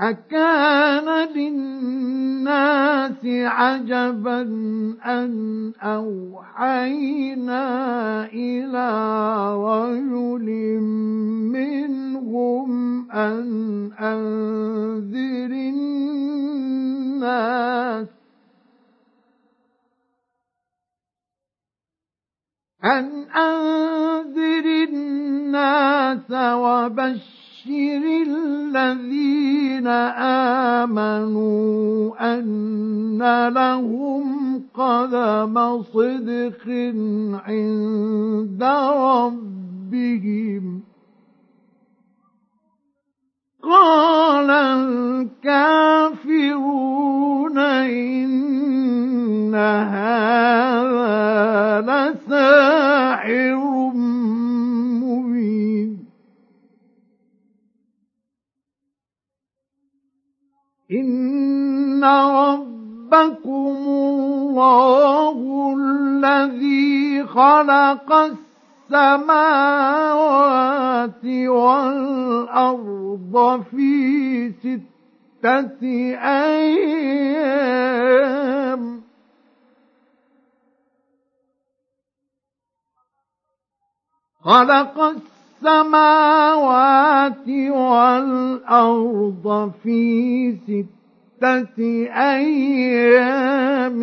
أكان للناس عجبا أن أوحينا إلى رجل منهم أن أنذر الناس أن أنذر الناس وبشر وبشر الذين آمنوا أن لهم قدم صدق عند ربهم. قال الكافرون إن هذا لساحر إن ربكم الله الذي خلق السماوات والأرض في ستة أيام خلق السماوات السماوات والأرض في ستة أيام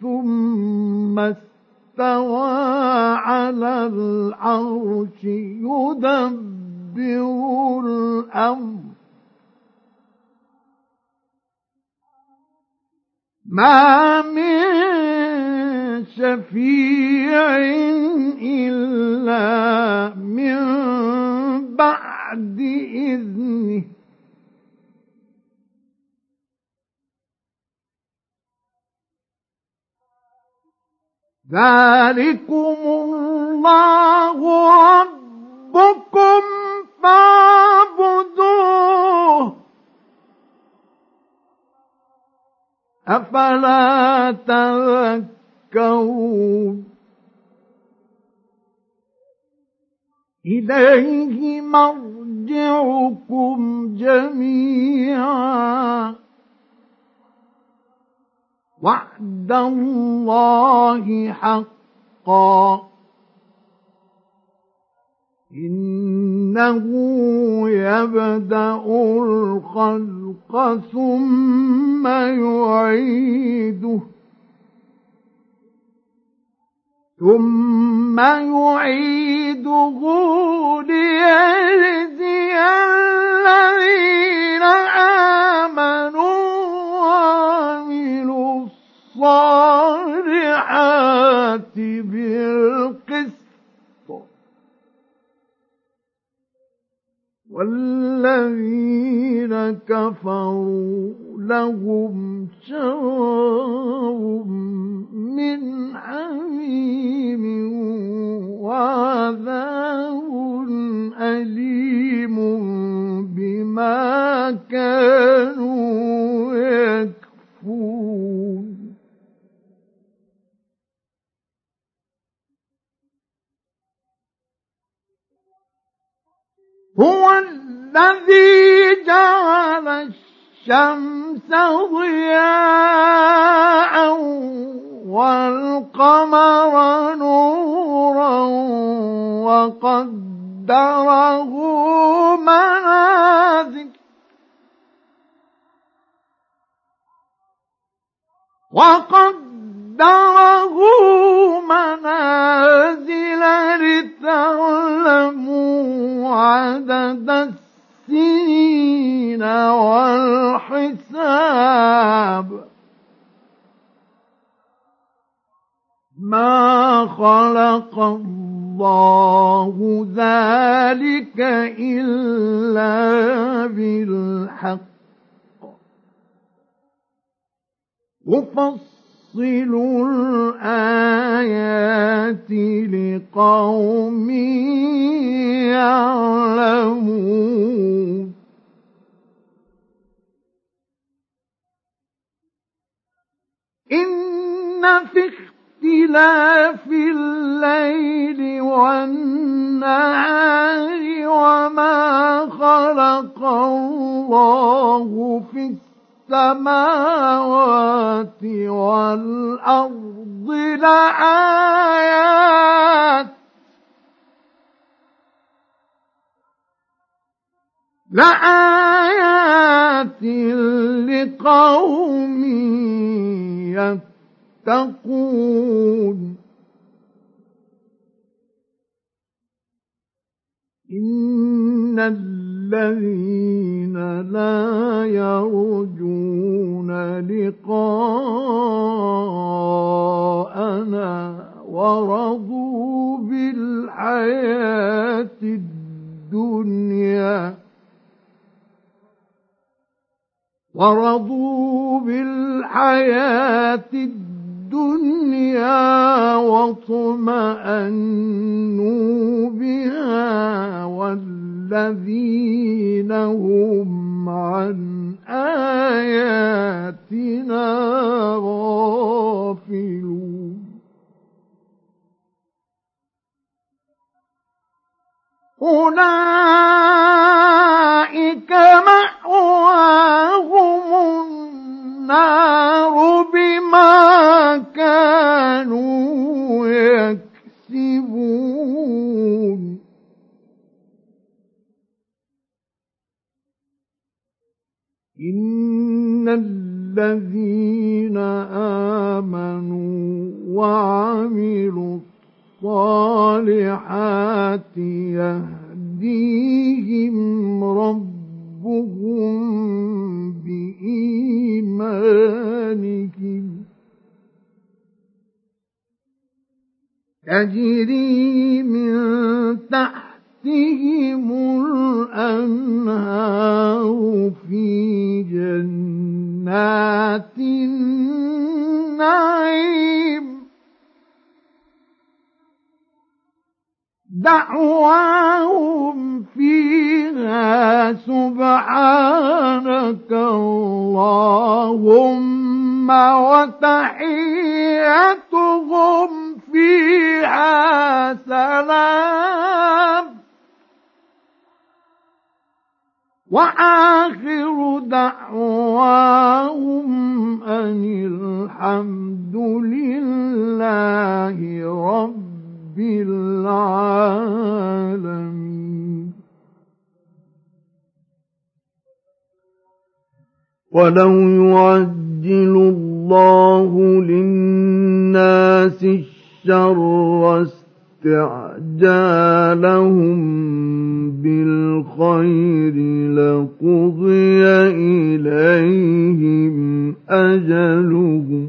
ثم استوى على العرش يدبر الأمر. ما من شفيع إلا من بعد إذنه. ذلكم الله ربكم فاعبدوه. أفلا تذكرون إليه مرجعكم جميعا وعد الله حقا إنه يبدأ الخلق ثم يعيده. ثم يعيده لهم شراب من حميم وعذاب أليم بما كانوا يكفرون. هو الذي جعل الشمس ضياء والقمر نورا وقدره منازل وقدره منازل لتعلموا عدد السنين والحساب. ما خلق الله ذلك إلا بالحق. يفصل الآيات لقوم يعلمون. إن في اختلاف الليل والنهار وما خلق الله في السماوات والأرض لآيات. لآيات لقوم يتقون. إن الذين لا يرجون لقاءنا ورضوا بالحياة الدنيا ورضوا بالحياة الدنيا واطمأنوا بها والذين هم عن آياتنا غافلون. أولئك مأواهم ولو يعجل الله للناس الشر استعجالهم بالخير لقضي إليهم أجلهم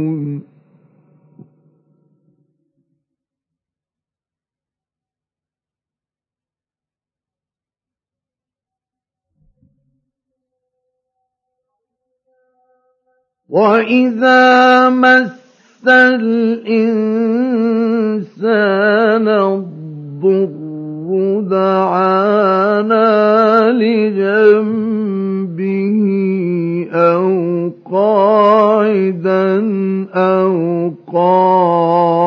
وإذا مس الإنسان الضر دعانا لجنبه أو قاعدا أو قائما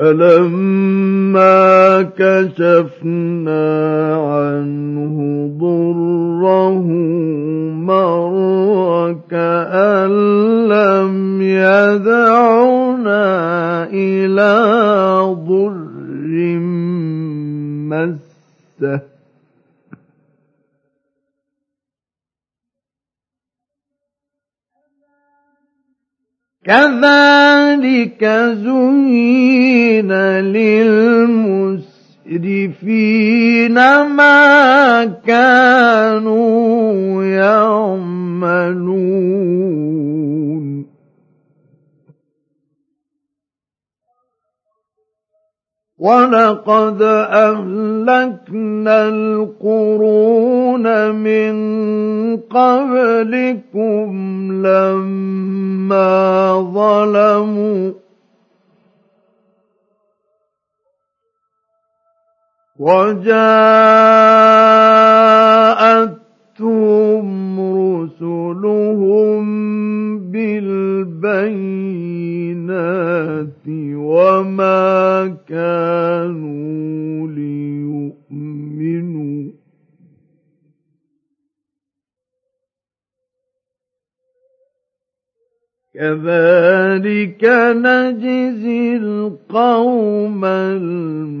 فلما كشفنا عنه ضره مر كأن لم يدعنا إلى ضر مسه. كذلك زين للمسرفين ما كانوا يعملون. ولقد أهلكنا القرون من قبلكم لما ظلموا وجاءتهم رسلهم بالبينات وما كانوا ليؤمنوا. كذلك نجزي القوم المجرمين.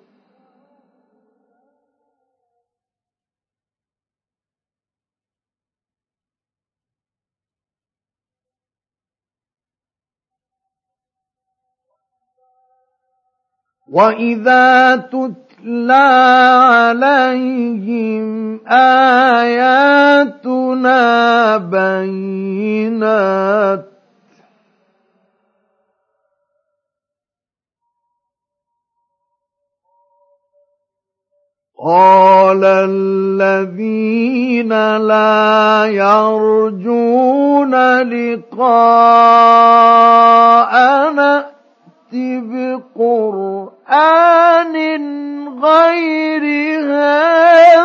وإذا تتلى عليهم آياتنا بينات قال الذين لا يرجون لقاءنا بقرآن غير هذا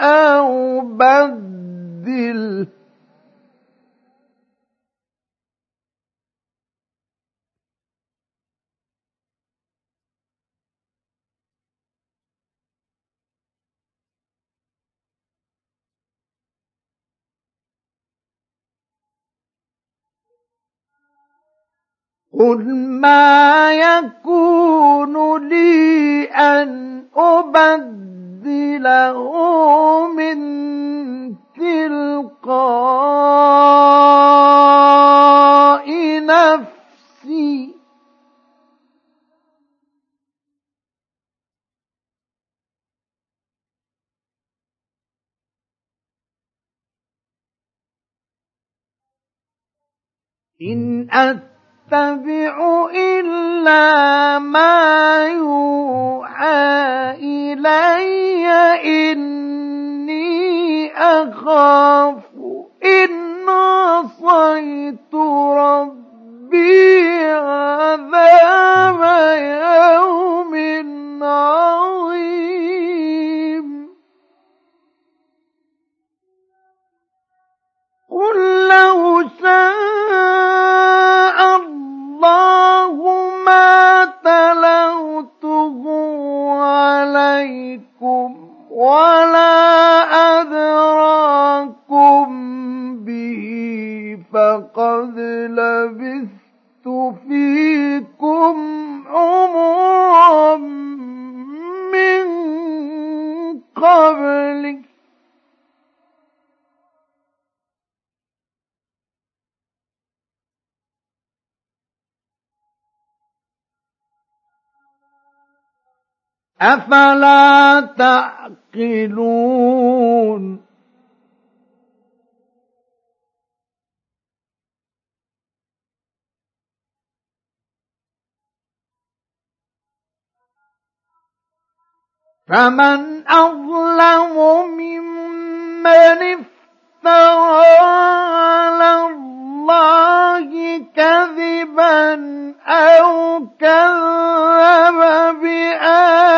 أو بدل قل ما يكون لي أن أبدله من تلقاء نفسي إن أت أتبع إلا ما يوحى إلي. إني أخاف إن عصيت ربي عذاب يوم عظيم. قل لو شاء ولا أدراكم به فقد لبثت فيكم عمرا من قبلك أفلا تعقلون فمن أظلم ممن افترى على الله كذبا أو كذب بآياته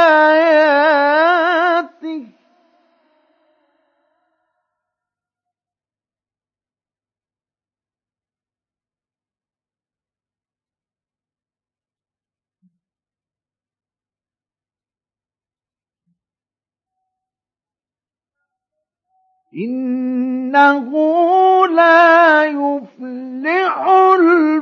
إنه لا يفلح المجرمون.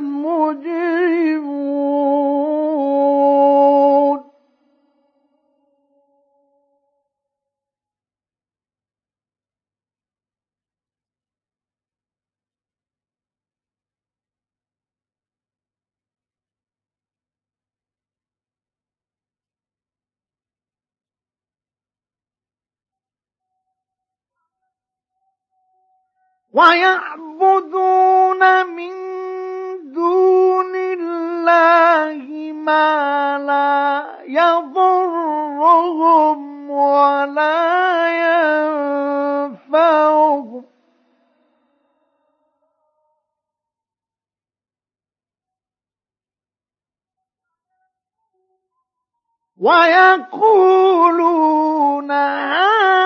ويعبدون من دون الله ما لا يضرهم ولا ينفعهم. ويقولون هؤلاء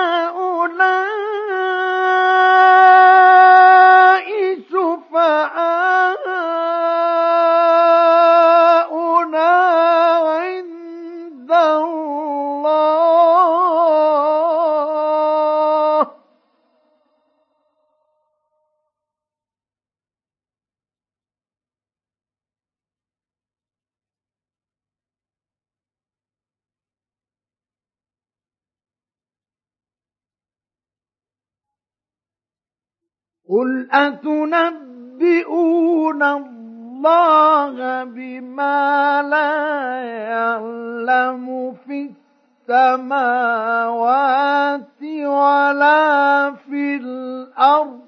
قل أتنبئون الله بما لا يعلم في السماوات ولا في الأرض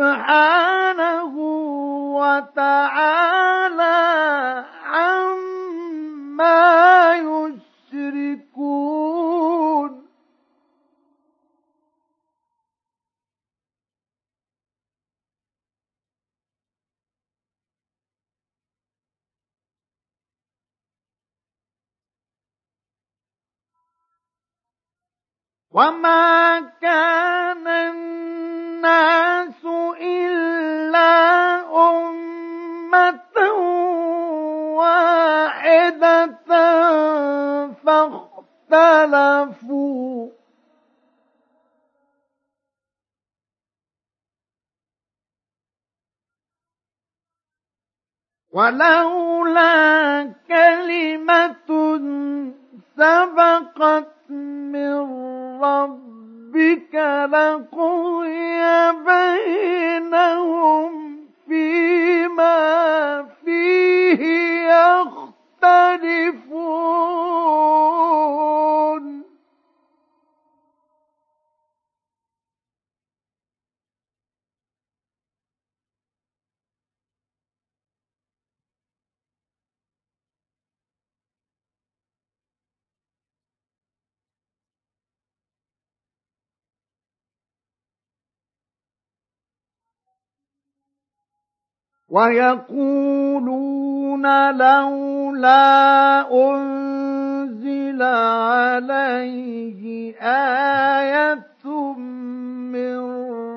سبحانه وتعالى عما يشركون يشركون. وما كان الناس إلا أمة واحدة فاختلفوا. ولولا كلمة سبقت من ربك لقضي بينهم فيما فيه يختلفون. ويقولون لولا أنزل عليه آية من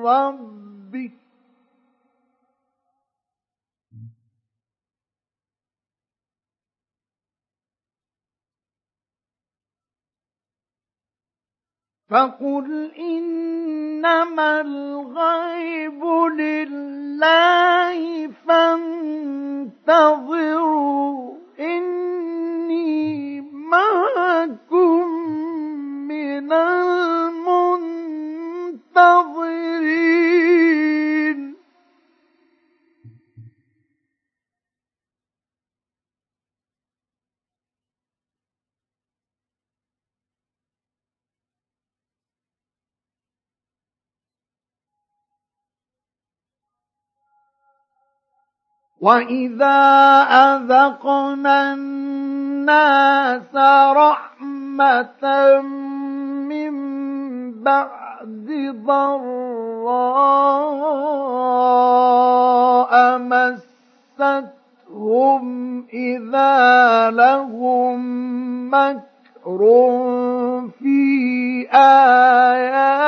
ربه فقل إنما الغيب لله فانتظروا إني معكم من المنتظرين. وإذا أذقنا الناس رحمة من بعد ضراء مستهم إذا لهم مكر في آياتنا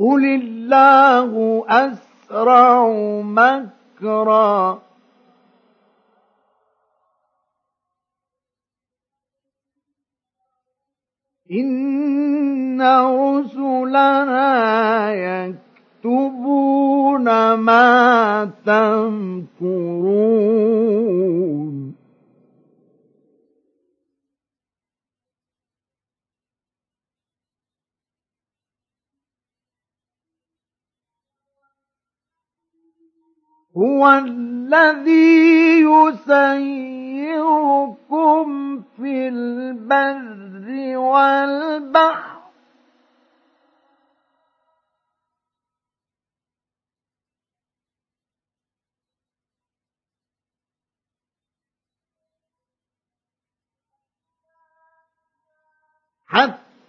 قل الله أسرع مكرا. إن رسلنا يكتبون ما تمكرون. هو الذي يسيركم في البر والبحر. حتى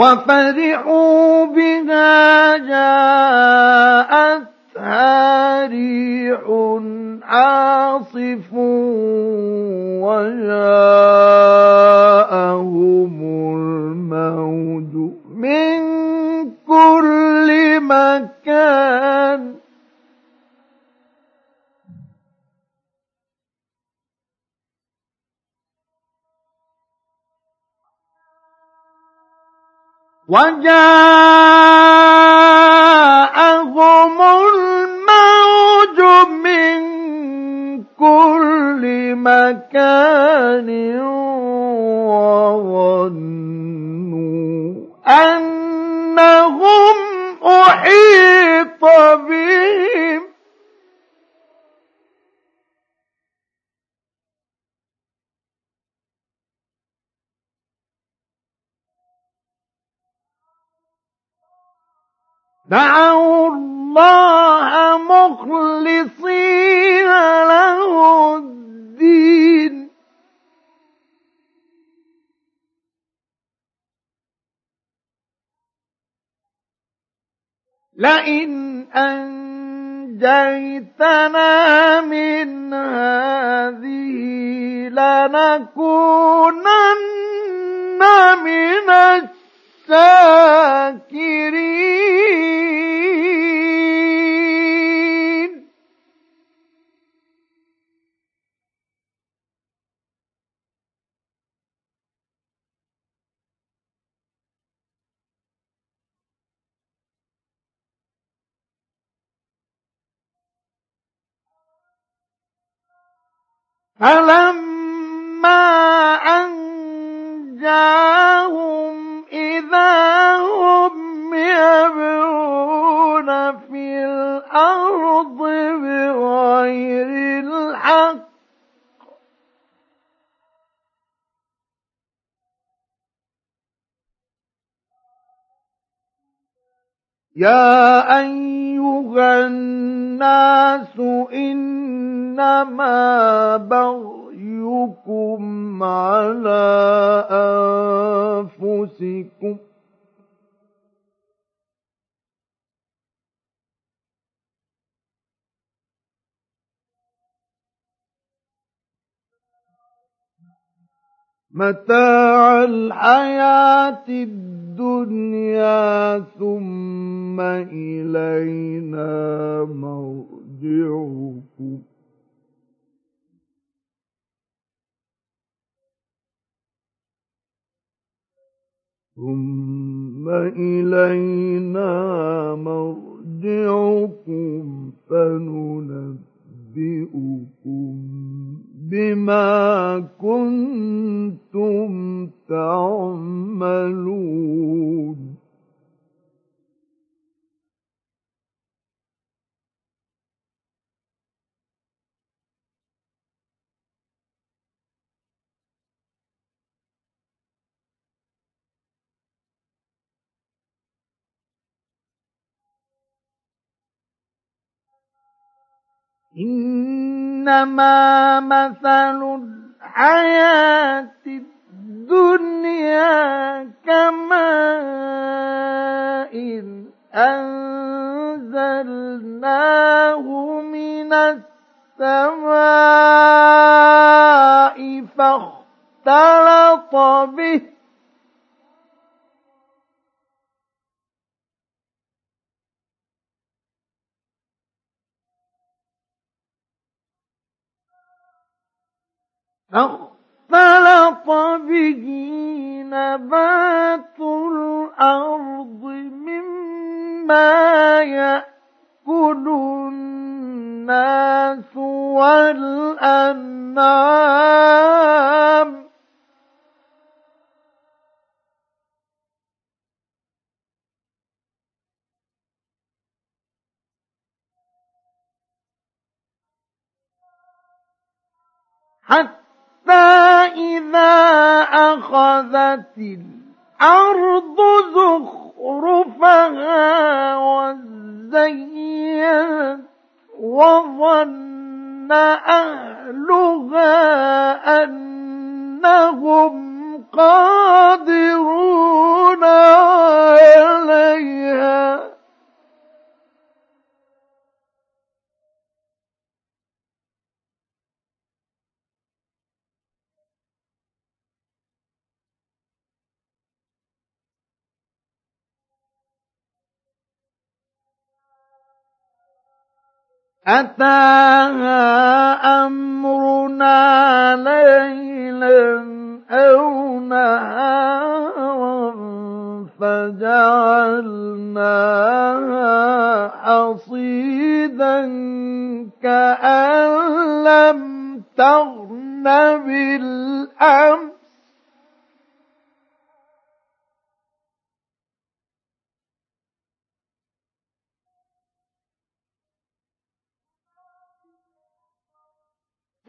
وفرحوا بها جاءتها ريح عاصف وجاءهم الموج من كل مكان. وجاءهم الموج من كل مكان وظنوا أنهم أحيط بهم. دعوا الله مخلصين له الدين. لئن أنجيتنا من هذه لنكونن من الشاكرين. فلما أنجاهم إذا هم يبغون في الأرض بغير الحق يا أيها الناس إنما بغيكم على أنفسكم متاع الحياة الدنيا ثم إلينا مرجعكم. ثم إلينا مرجعكم فننبئكم بما كنتم تعملون. إنما مثل الحياة الدنيا كماء أنزلناه من السماء فاختلط به فاختلط به نبات الأرض مما يأكل الناس والأنعام. حتى إذا أخذت الأرض زخرفها وزينت وظن أهلها أنهم قادرون عليها أتاها أمرنا ليلا أو نهارا فجعلناها حصيدا كأن لم تغن بالأمس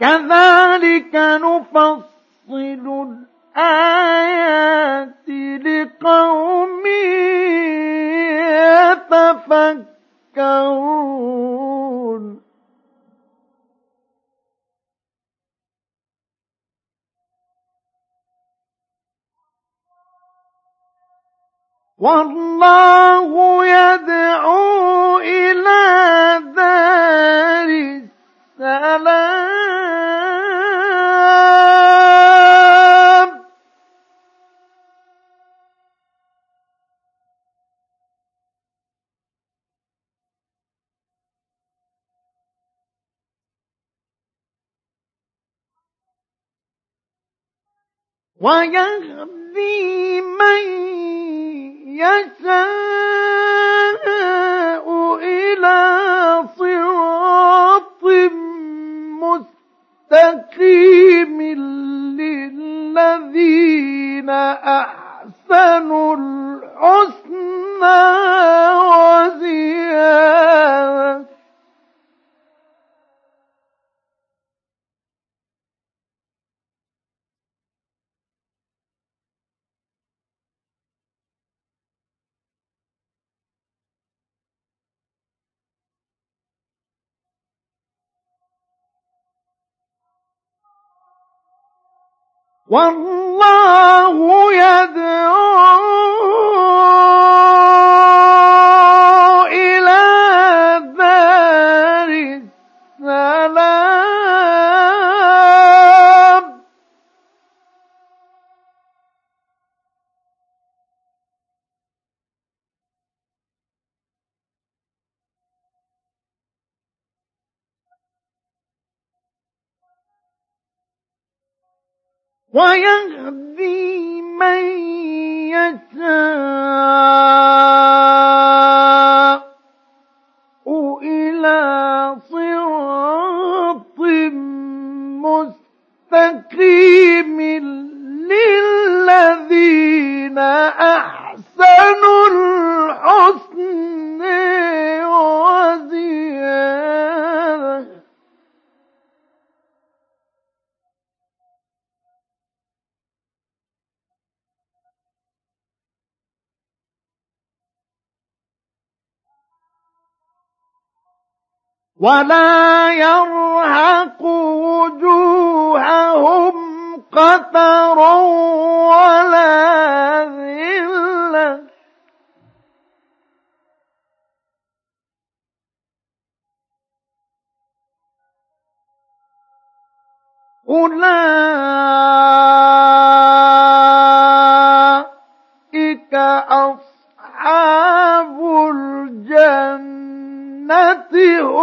كذلك نفصل الآيات لقوم يتفكرون. والله يدعو إلى دار السلام ويهدي من يشاء إلى صراط مستقيم للذين أحسنوا الحسنى وزيادة. والله يدعو إلى دار السلام. ويهدي من يشاء إلى صراط ولا يرهق وجوههم قتر ولا ذلة. أولئك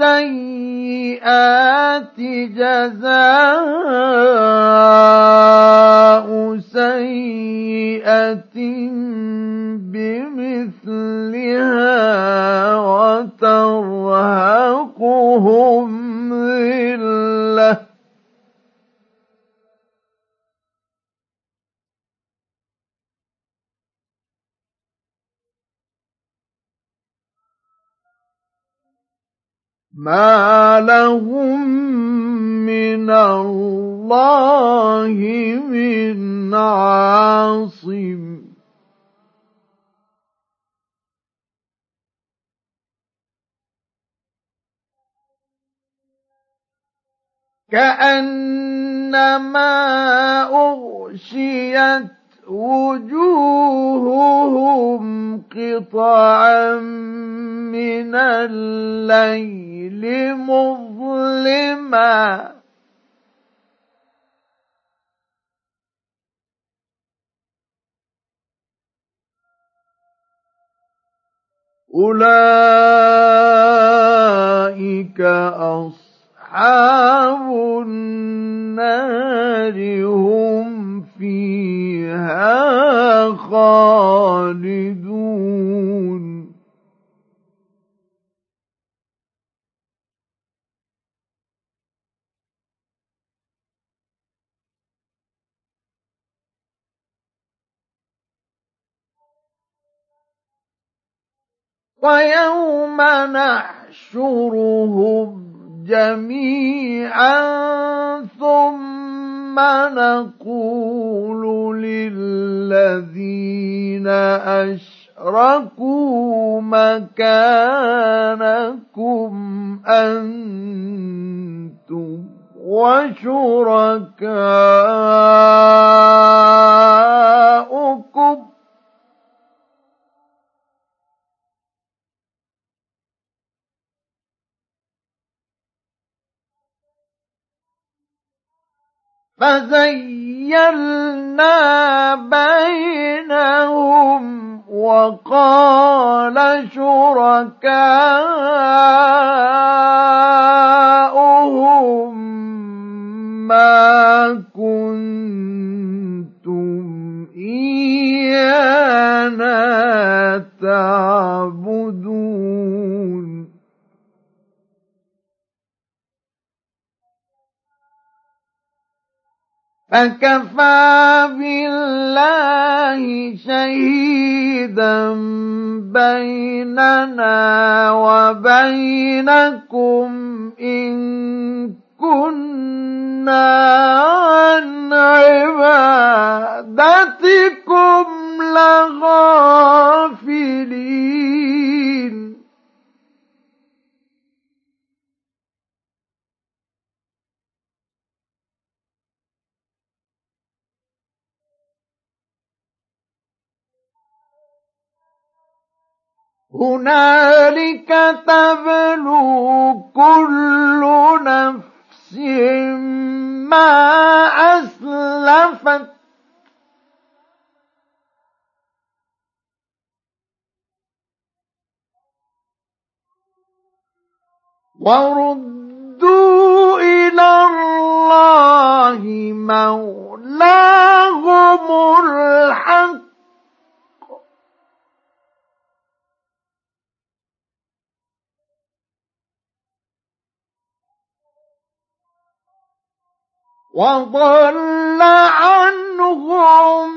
السيئات جزاء سيئة بمثلها وترهقهم ذلة ما لهم من الله من عاصم كأنما أغشيت وجوههم قطعا من الليل مظلما. أولئك أصحاب النار هم فيها خالدون. ويوم نحشرهم جميعا ثم نقول للذين أشركوا مكانكم أنتم وشركاؤكم. فزيلنا بينهم وقال شركاؤهم ما كنتم إيانا تعبدون. فكفى بالله شهيدا بيننا وبينكم إن كنا عن عبادتكم لغافلين هنالك تبلو كل نفس ما أسلفت. وردوا إلى الله مولاهم الحق. وضل عنهم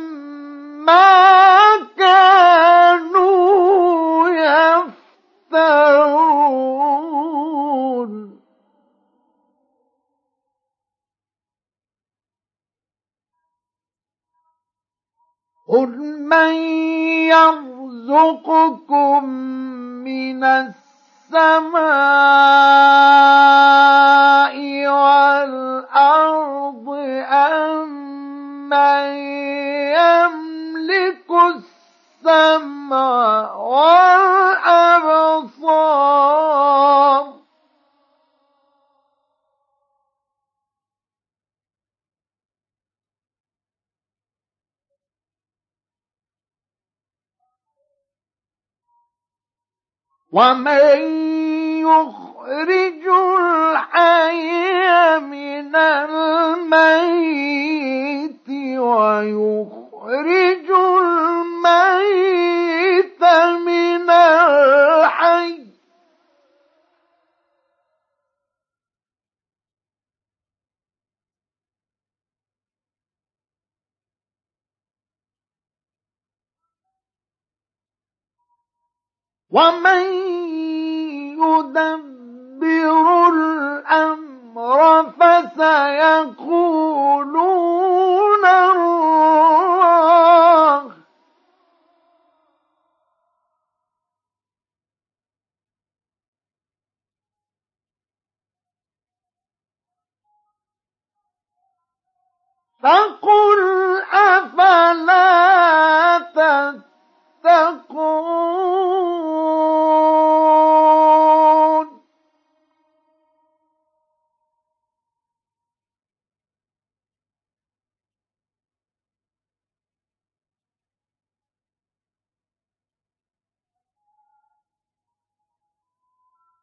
ما كانوا يفترون. قل من يرزقكم من السماء والأرض أم من يملك السمع والأبصار ومن يخرج الحي من الميت ويخرج الميت من الحي ومن يدبر الأمر فسيقولون الله فقل أفلا تتقون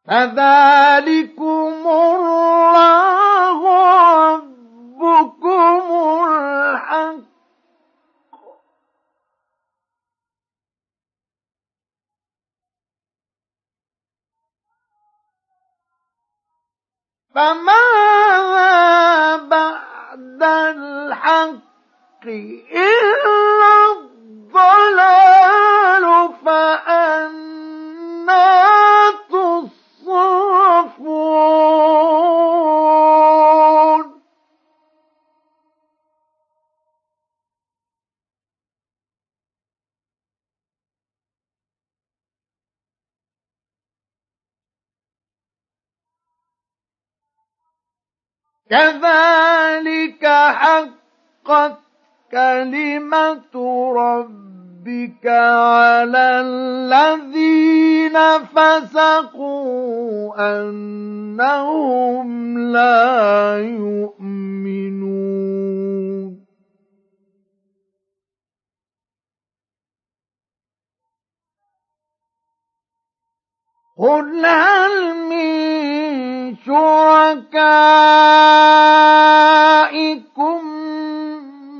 فذلكم الله ربكم الحق. فماذا بعد الحق إلا الضلال فأنا كذلك حقت كلمة ربك على الذين فسقوا أنهم لا يؤمنون. قل هل من شركائكم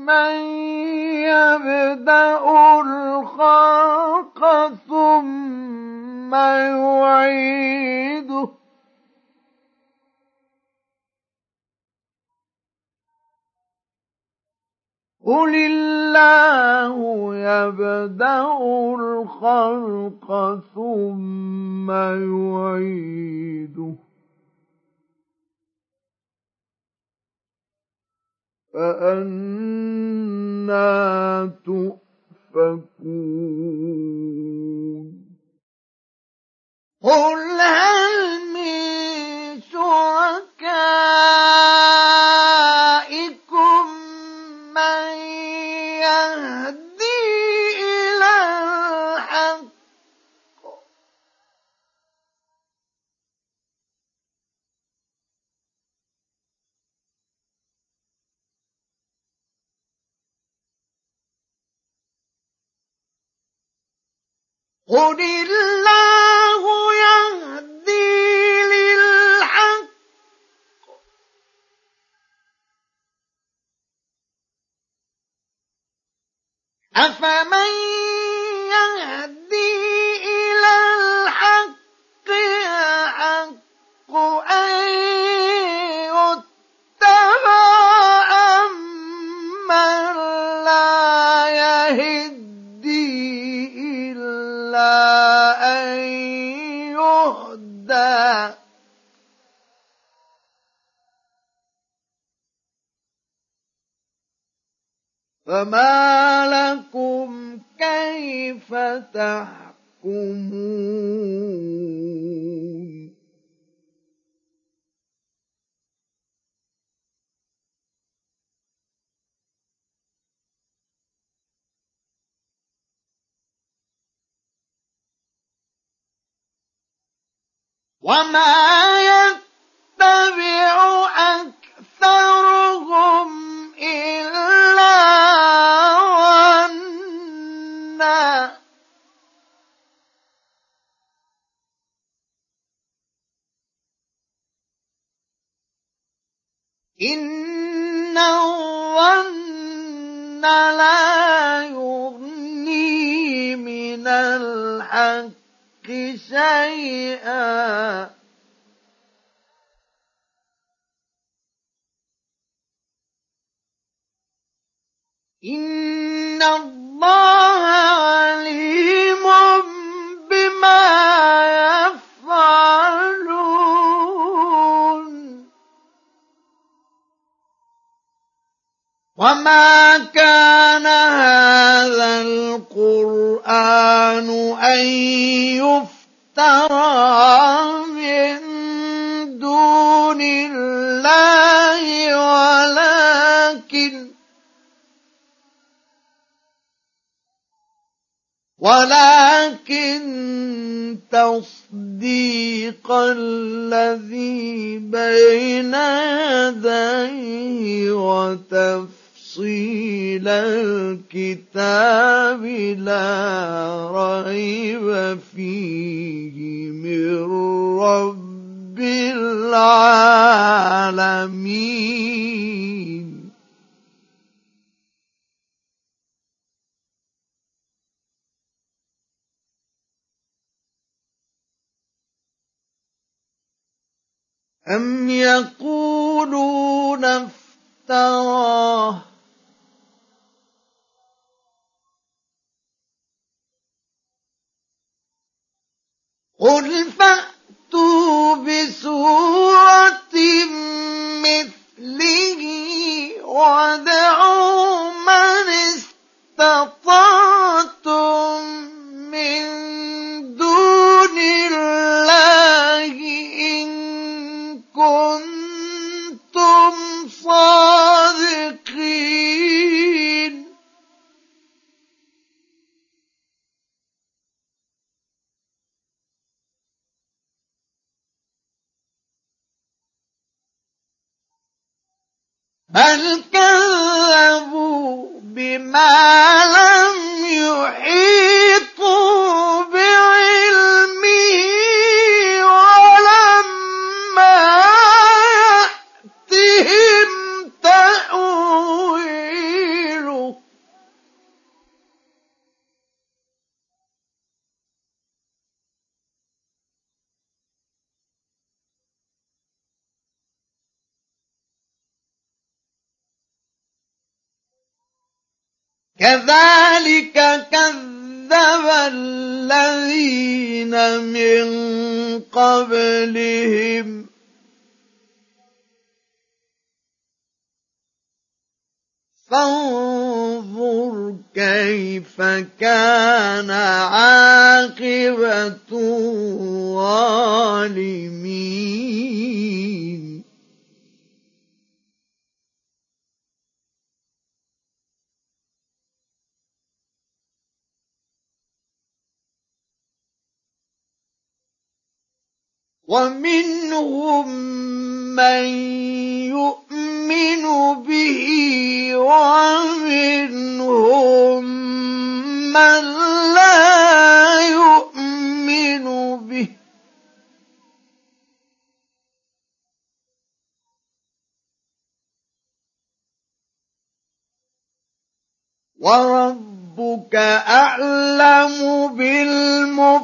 من يبدأ الخلق ثم يعيده قل الله يبدأ الخلق ثم يعيده. فأنا تؤفكون. قل هل من شركائكم قل الله يهدي للحق أفمن وما يتبع أكثرهم إلا ظنا إن الحق شيئا وما كان هذا القرآن أن يفترى من دون الله ولكن ولكن تصديق الذي بين يديه وتفصيل الكتاب لا ريب فيه من رب العالمين. أم يقولون افتراه قل فأتوا بسورة مثله ودعوا من استطعتم من دون الله كنتم صادقين كذلك كذب الذين من قبلهم. فانظر كيف كان ومنهم من يؤمن به ومنهم من لا يؤمن به. وربك أعلم بالمفسدين.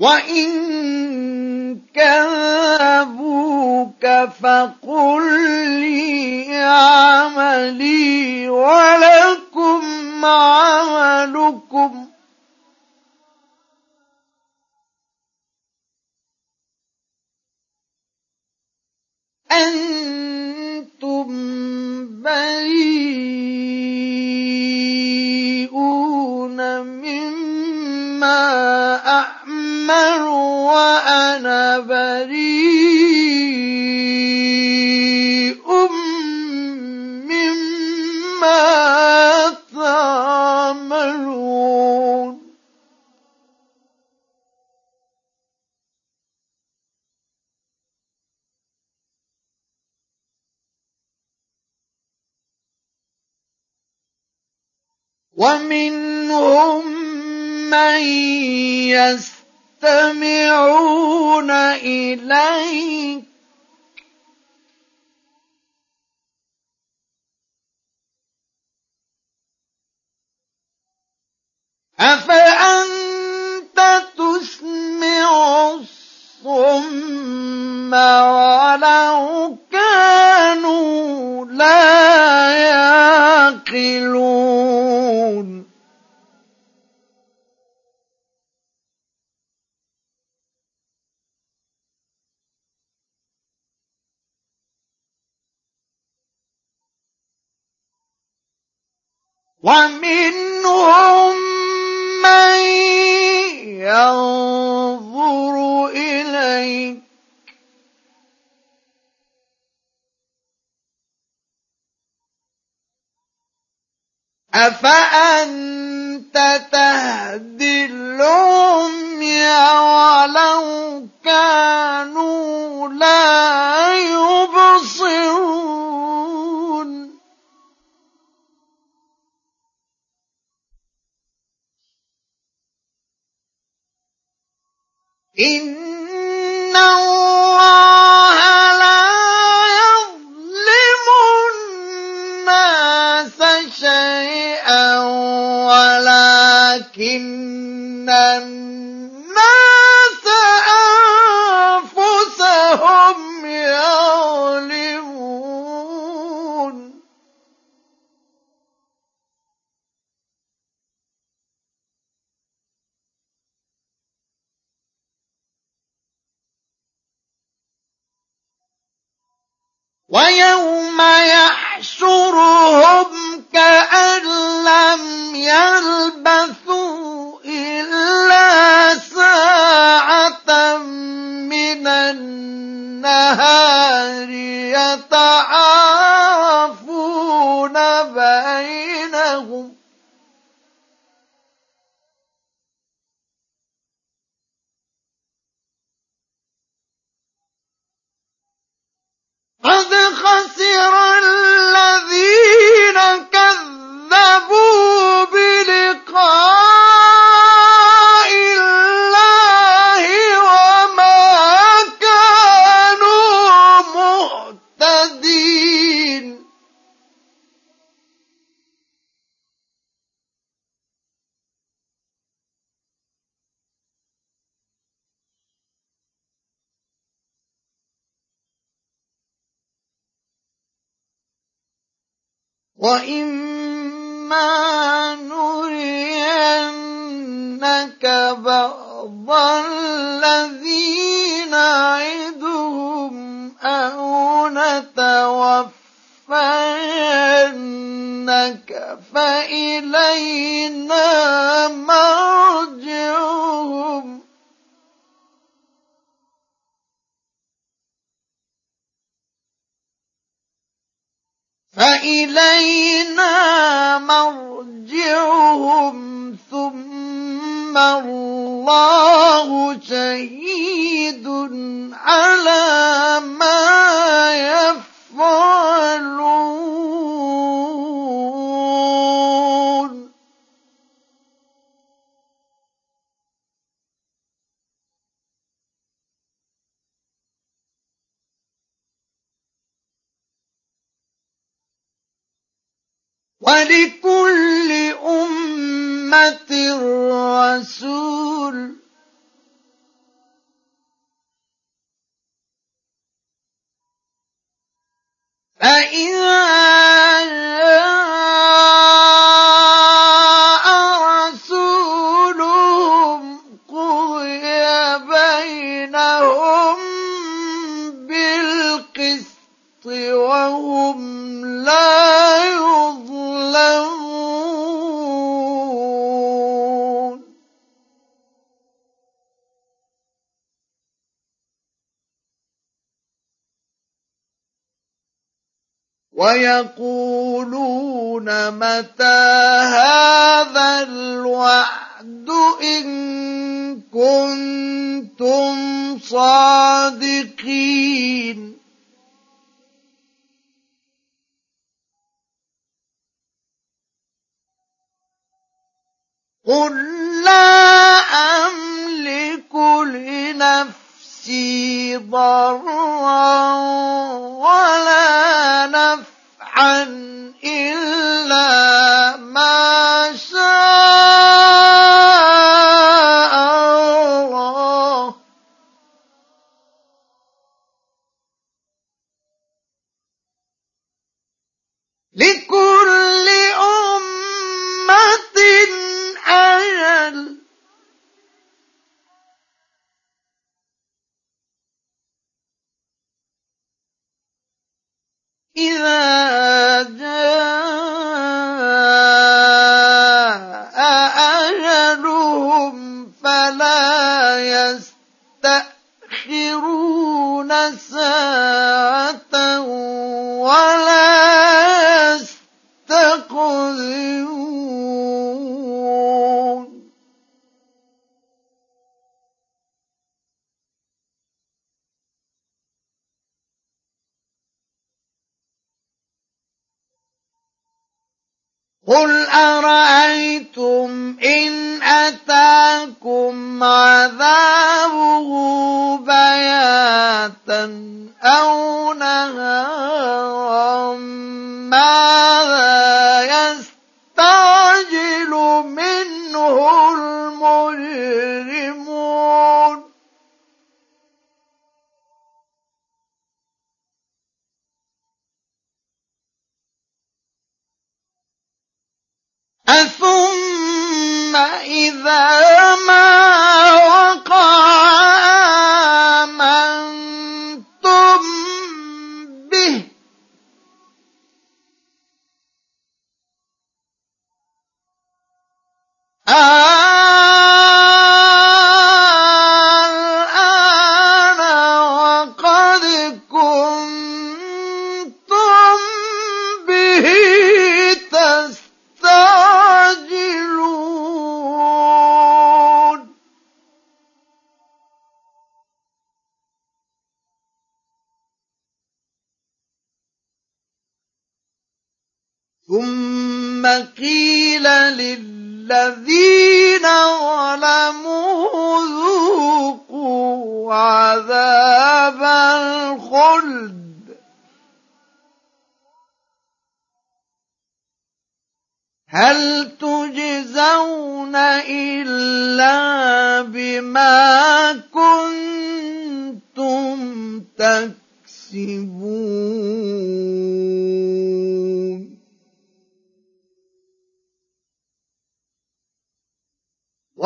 وإن كذبوك فقل لي عملي ولكم عملكم أنتم بريئون مما أعمل وأنا بريء مما تعملون. ومنهم من يستمعون إليك. أفأنت تسمع الصم ومنهم من ينظر إليك. أفأنت تهدي العمي ولو الناس أنفسهم يظلمون ويوم يحشرهم الله شهيد على ما يفعلون. ولكل ويقولون متى هذا الوعد إن كنتم صادقين؟ قل لا أملك لنفسي ضرا ولا نفعا إلا ما شاء. إذا أرأيتم إن أتاكم عذابه بياتا أو نهارا ماذا إذا ما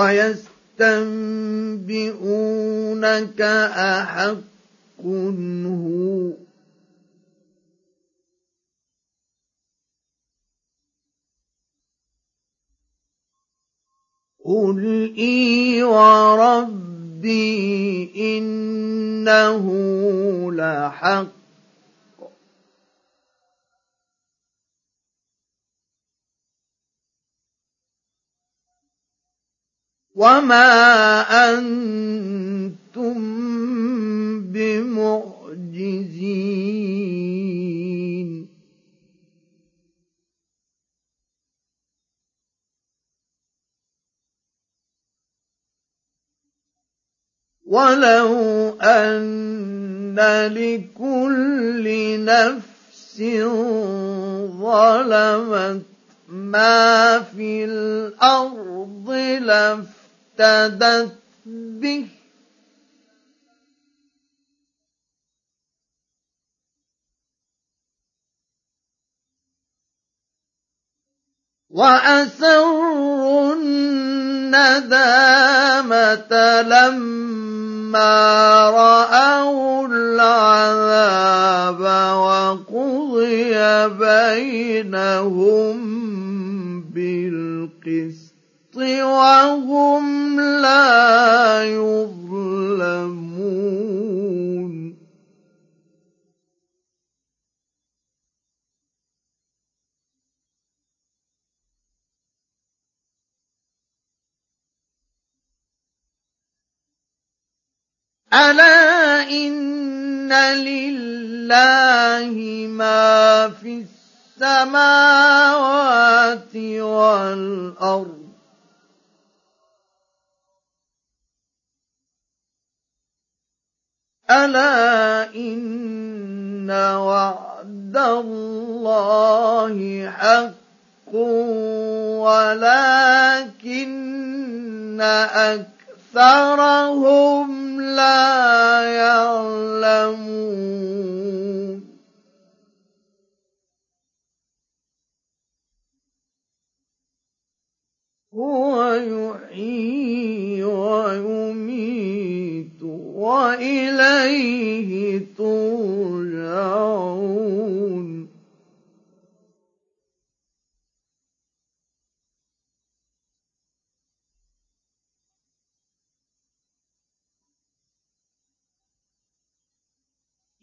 ويستنبئونك أحق هو. قل إي وربي إنه لحق وما أنتم بمعجزين ولو أن لكل نفس ظلمت ما في الأرض لافتدت به. وأسروا الندامة لما رأوا العذاب وقضي بينهم بالقسط. وهم لا يظلمون. الا ان لله ما في السماوات والارض ألا إن وعد الله حق ولكن أكثرهم لا يعلمون.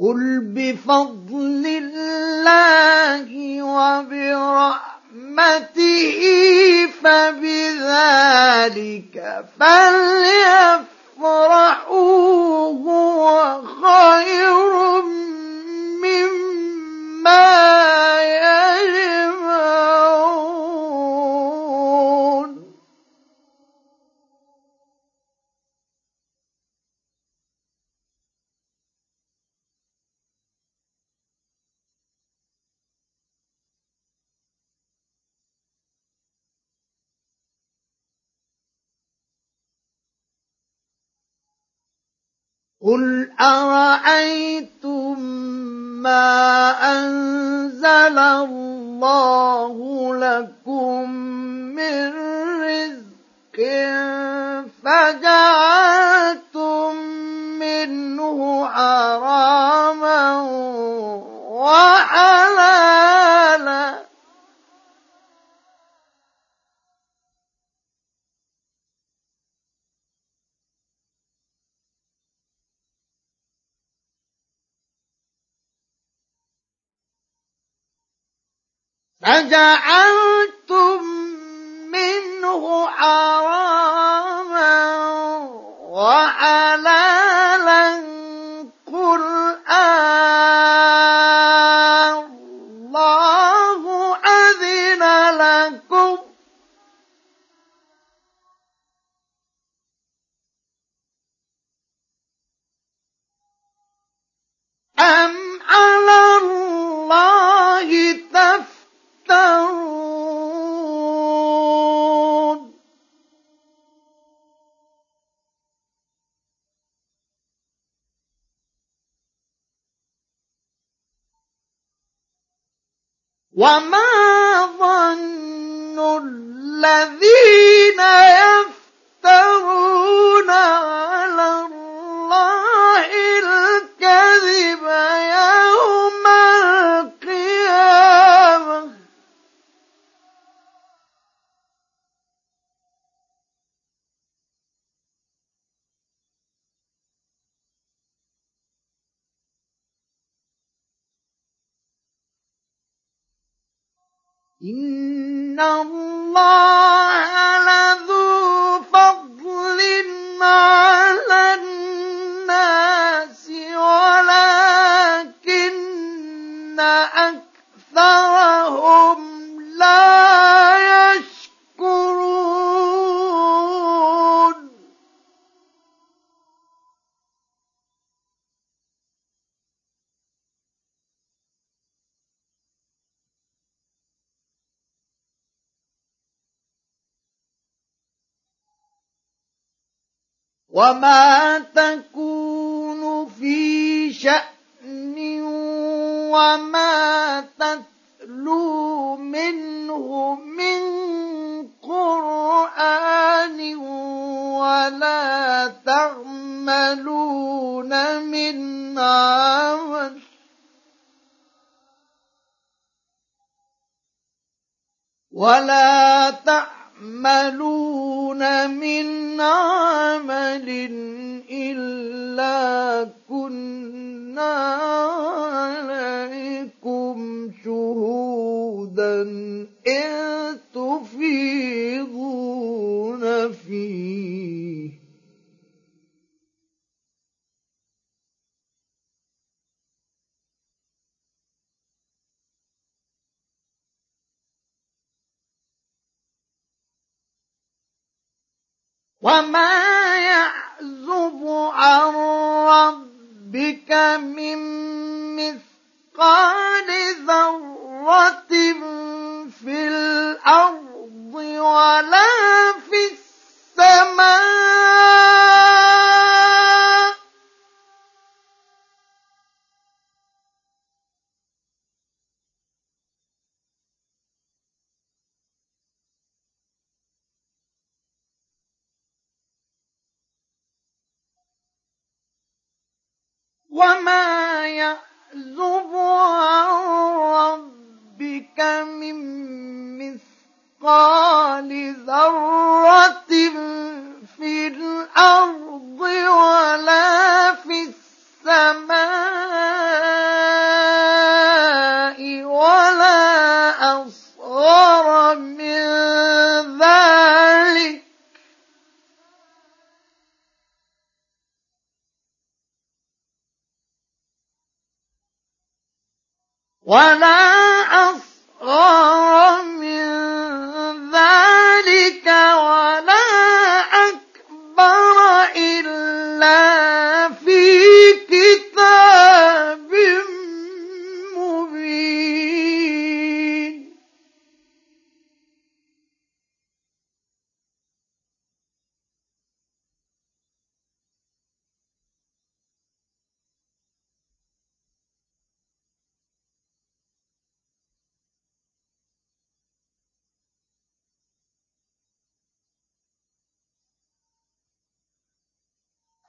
قل بفضل الله وبرحمته فبذلك فليفرحوا هو خير مما قل أرأيتم ما أنزل الله لكم من رزق فجعلتم منه حراما وحلالا فجعلتم منه حراما وحلالا وما ظن الذين إن الله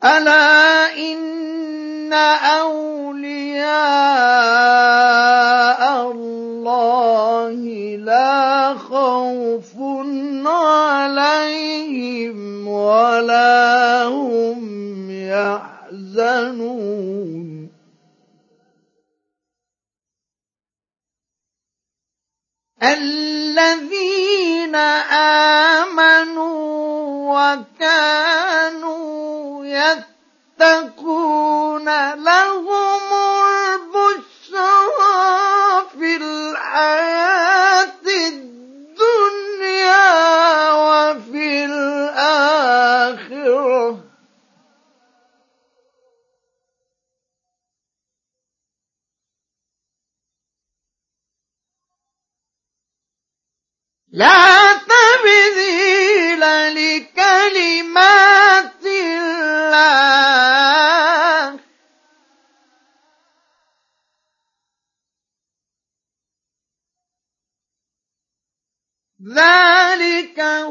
ألا إن أولياء الله لا خوف عليهم ولا هم يحزنون. الذين آمنوا وكانوا يتقون لهم البشرى في الحياة الدنيا وفي الآخرة. لا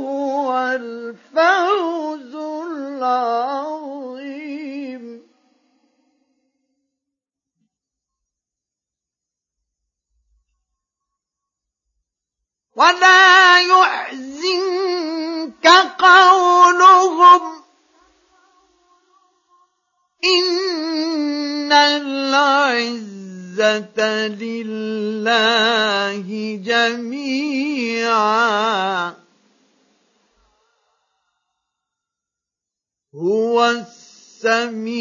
هو الفوز العظيم. ولا يحزنك قولهم إن العزة لله جميعا. هو السميع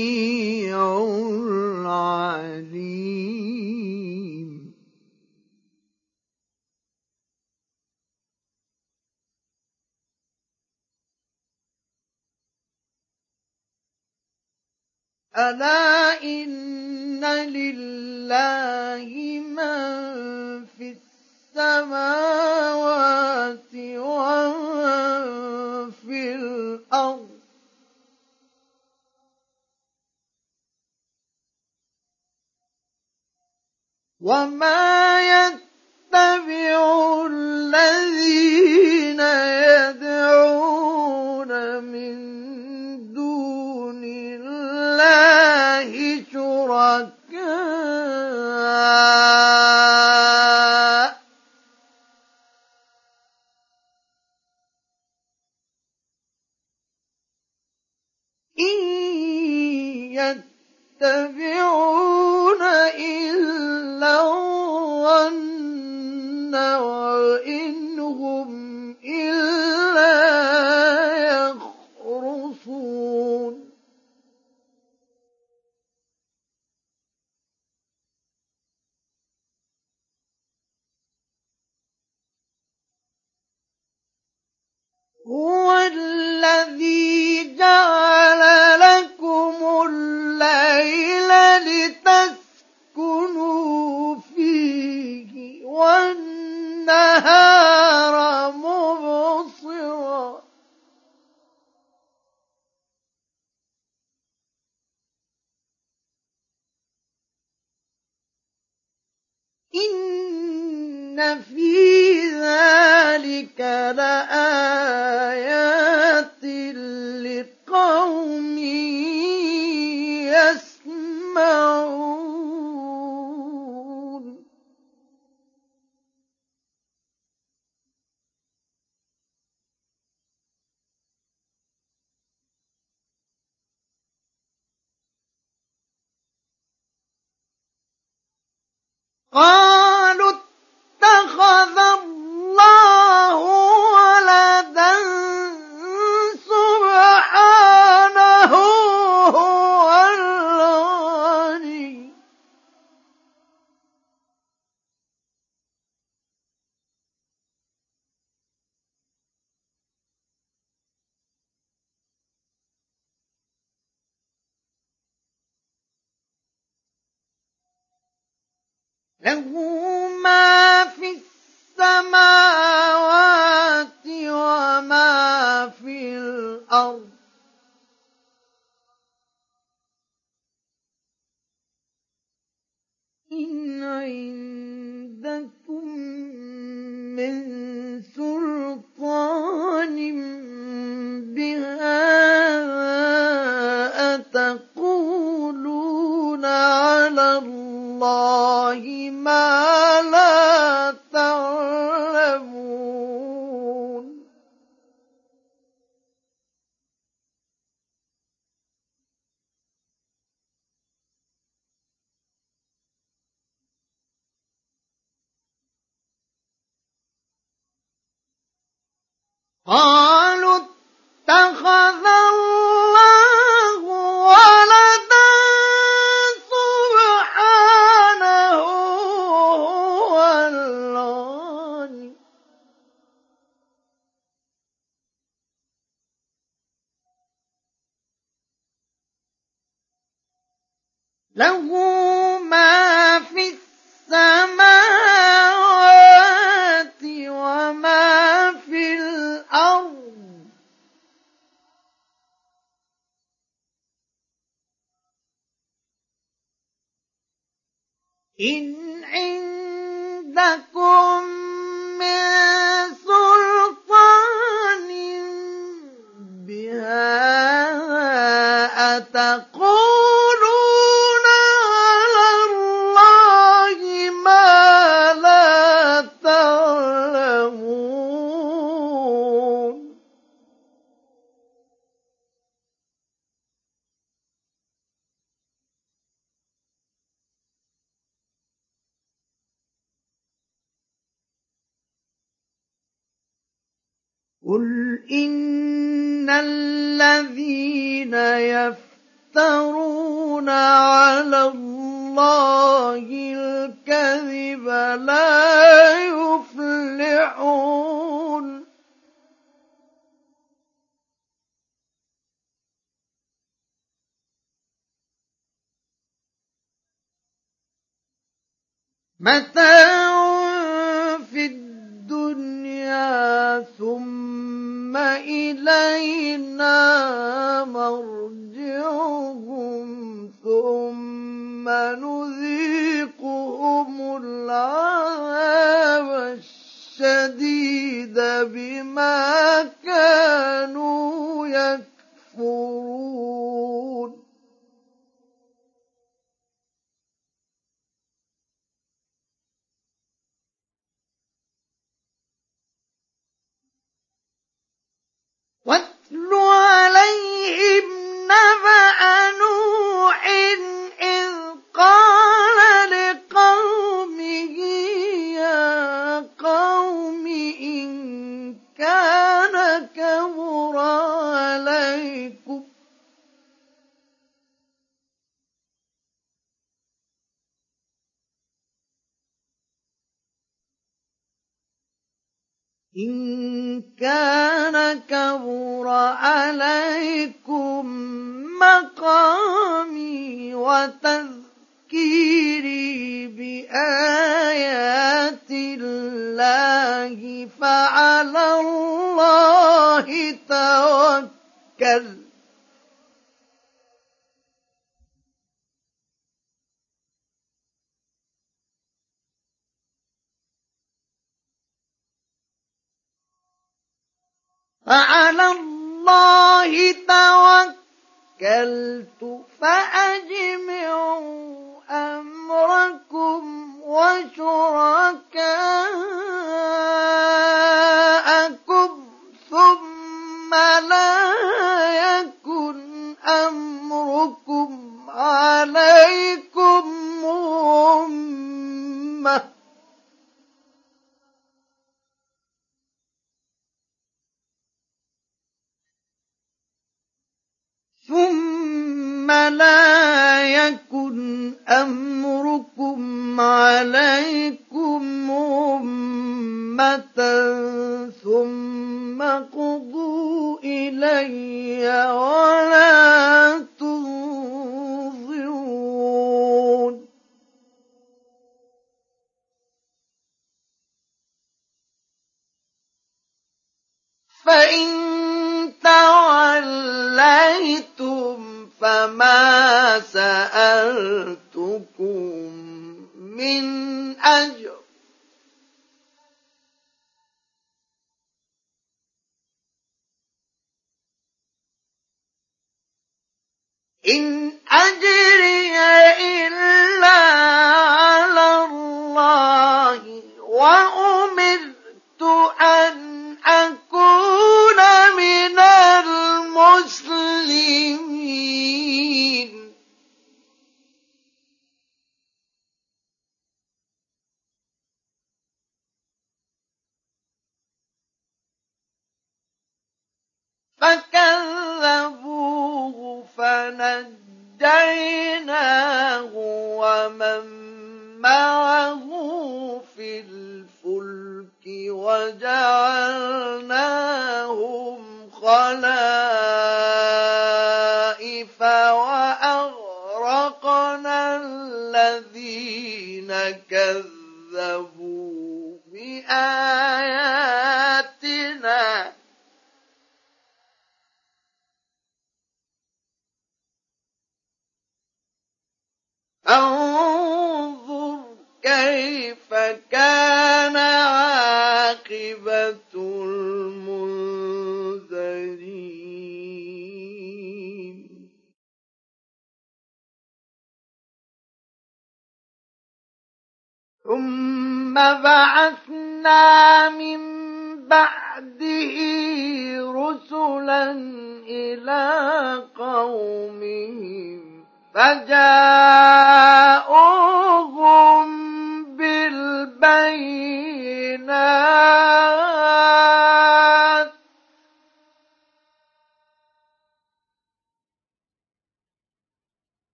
العليم. ألا إن لله من في السماوات ومن في الأرض وما يتبع الذين يدعون من دون الله شركاء إن يتبعون إلا الظن والنهار مبصرا. إن في ذلك لآيات لقوم يسمعون. قالوا اتخذ الله ولدا له ما في السماوات وما في الأرض. إن عندكم من سلطان بهذا أتقولون على الله ما لا تعلمون قالوا اتخذ الله له ما في السماوات وما في الأرض. إن عندكم توكلت فأجمعوا أمركم وشركاءكم ثم لا يكن أمركم عليكم ثم لا يكن أمركم عليكم أمة ثم قضوا إلي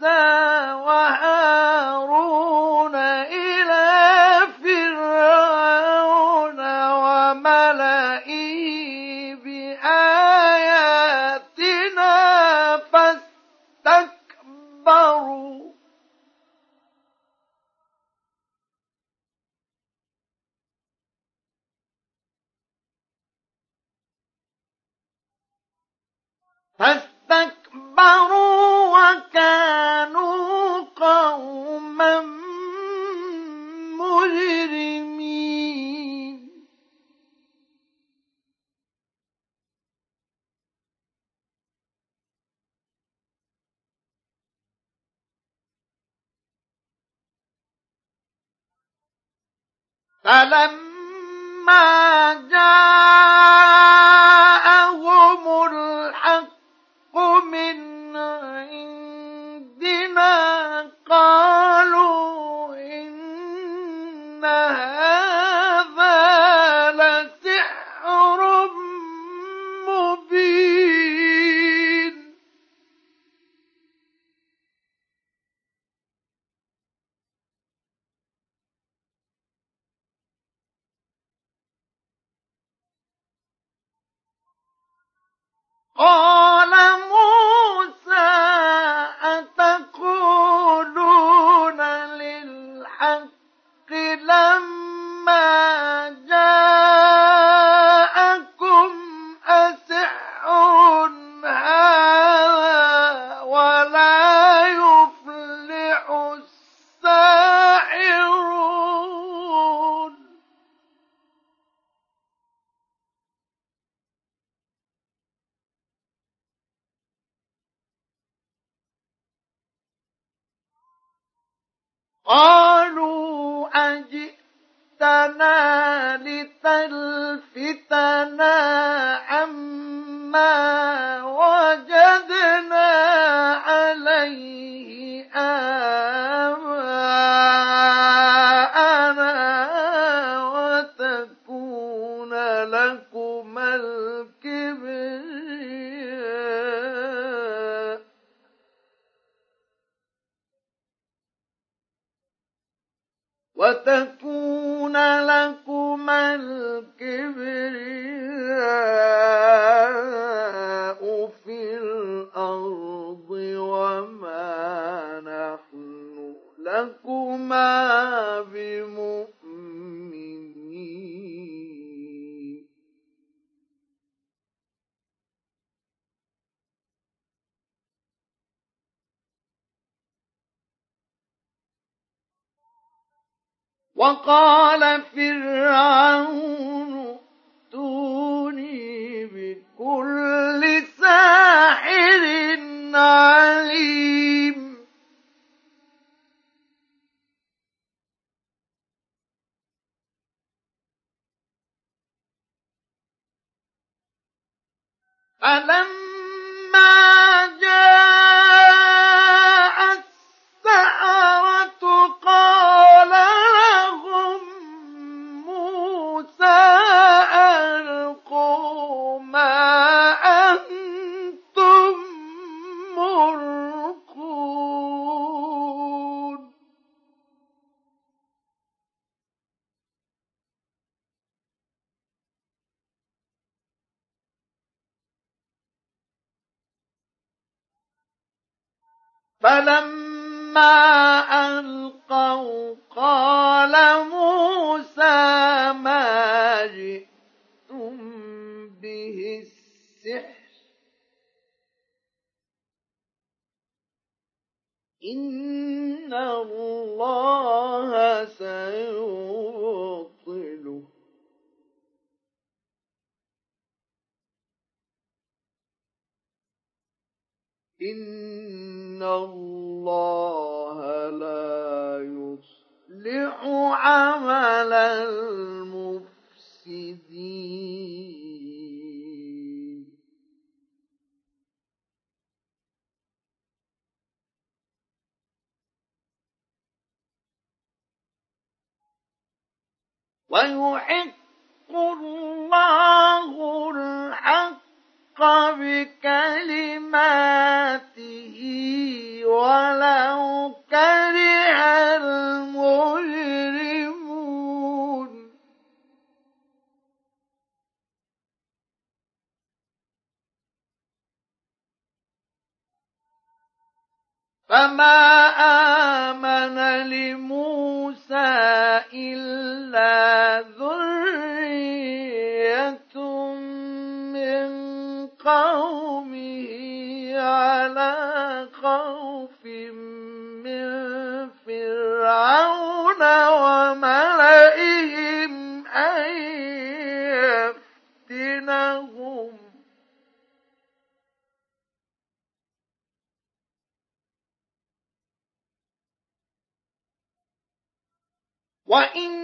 那。فلما جاءهم فلما فلما وإن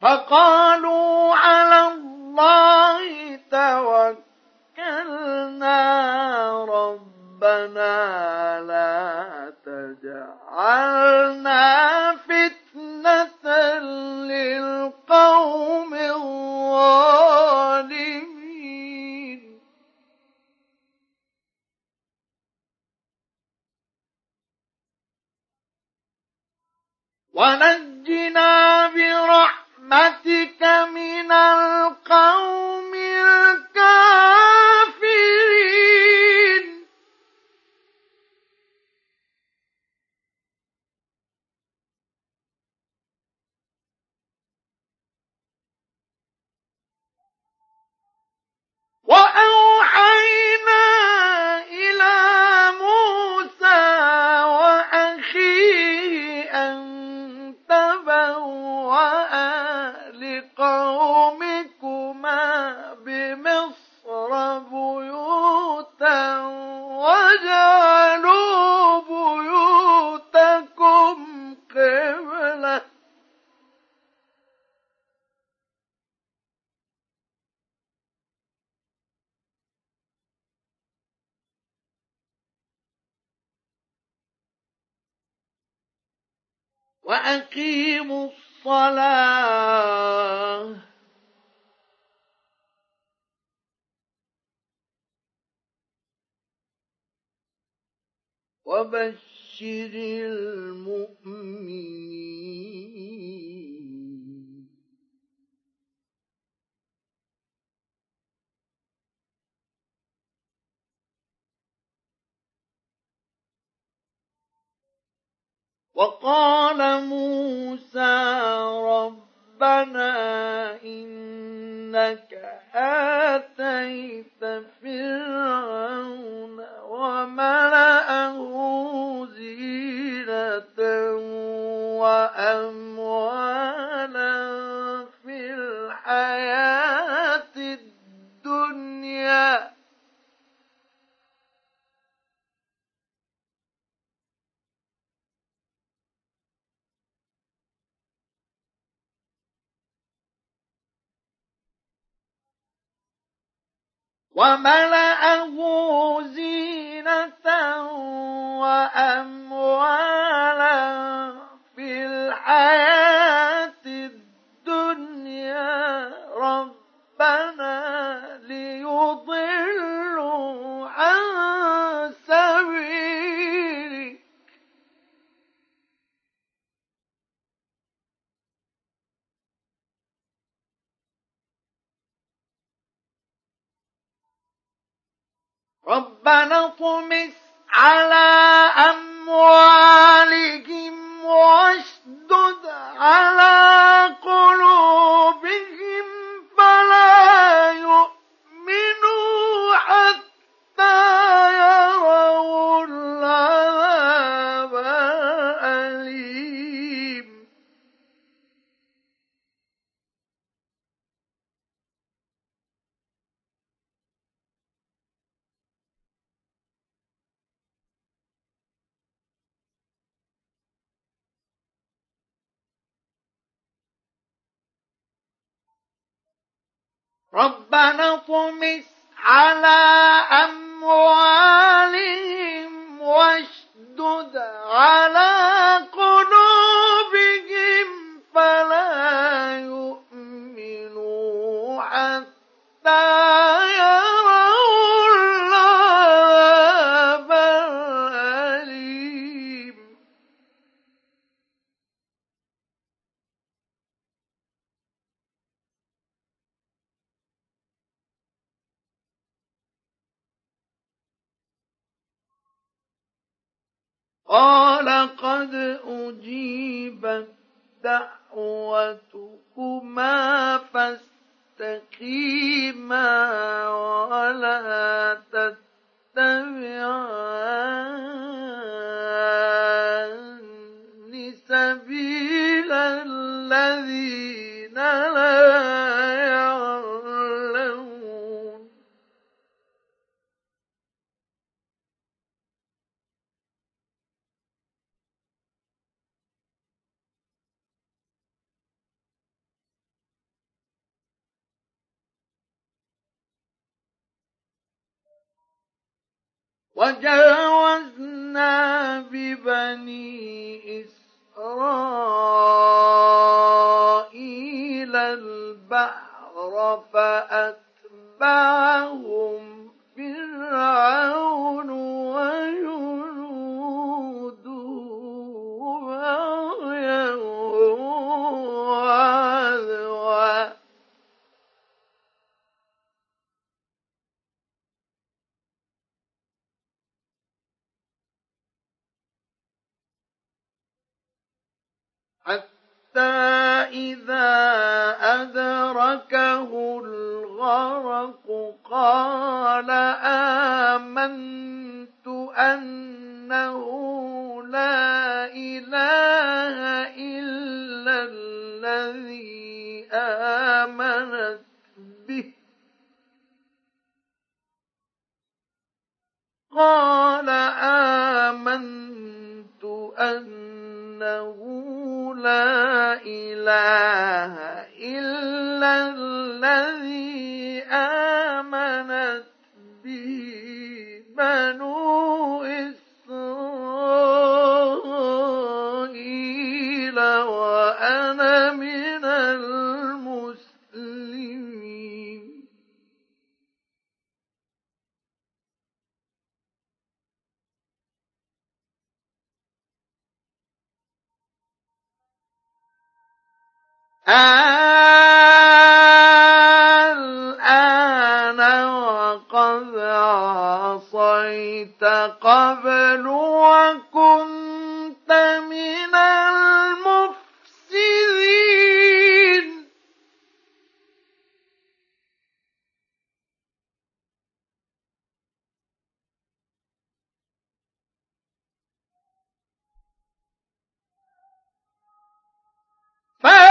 فقالوا وملأه زينة ربنا اطمس على أموالهم وأنا من المسلمين. الآن وقد عصيت قبل وكنت Faith!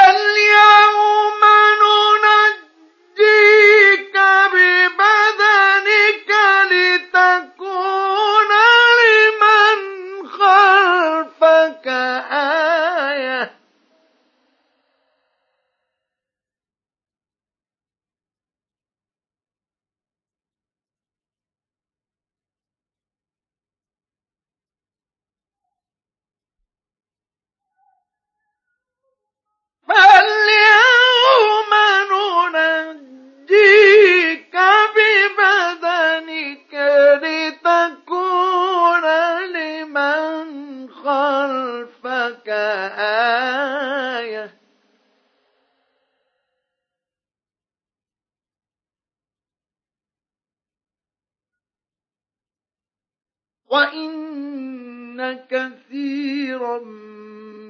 وإن كثيرا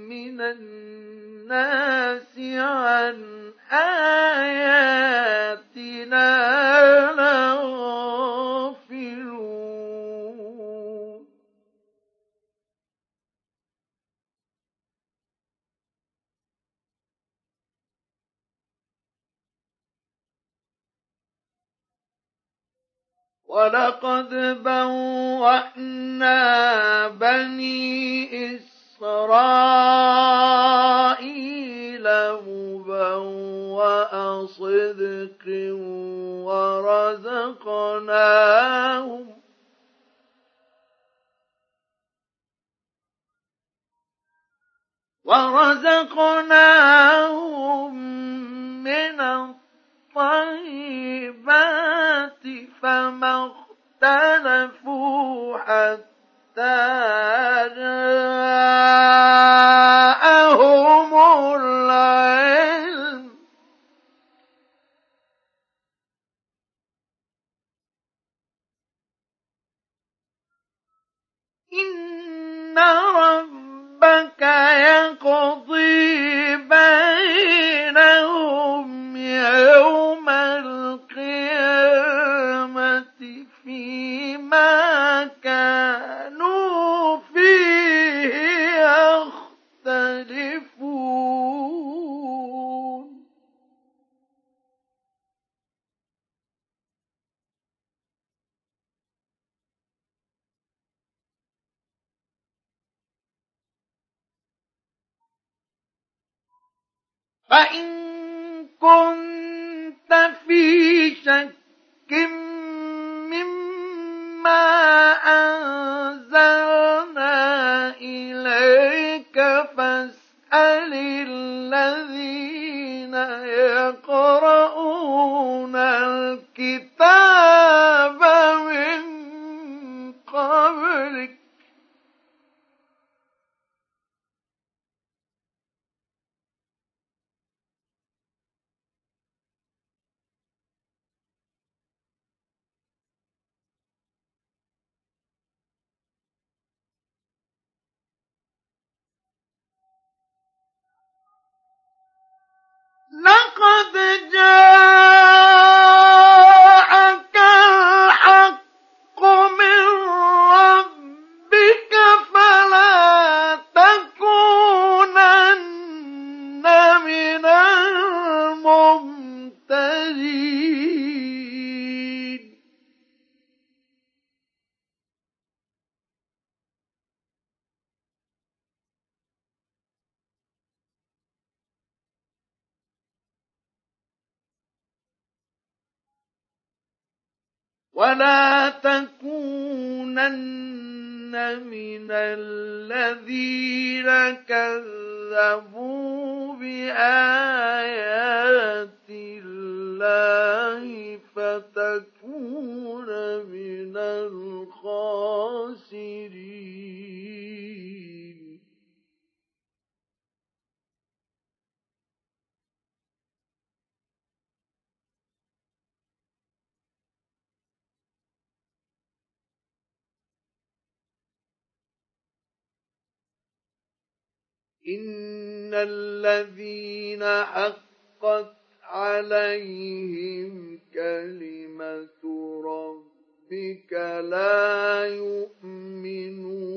من الناس عن آياتنا لغافلون ولقد بوأنا بني إسرائيل مبوأ صدق ورزقناهم ورزقناهم من الطيبات فما اختلفوا حتى جاءهم العلم. إن فإن كنت في شك Yeah! ولا تكونن من الذين كذبوا بآيات الله فتكون من الخاسرين. إن الذين حقت عليهم كلمة ربك لا يؤمنون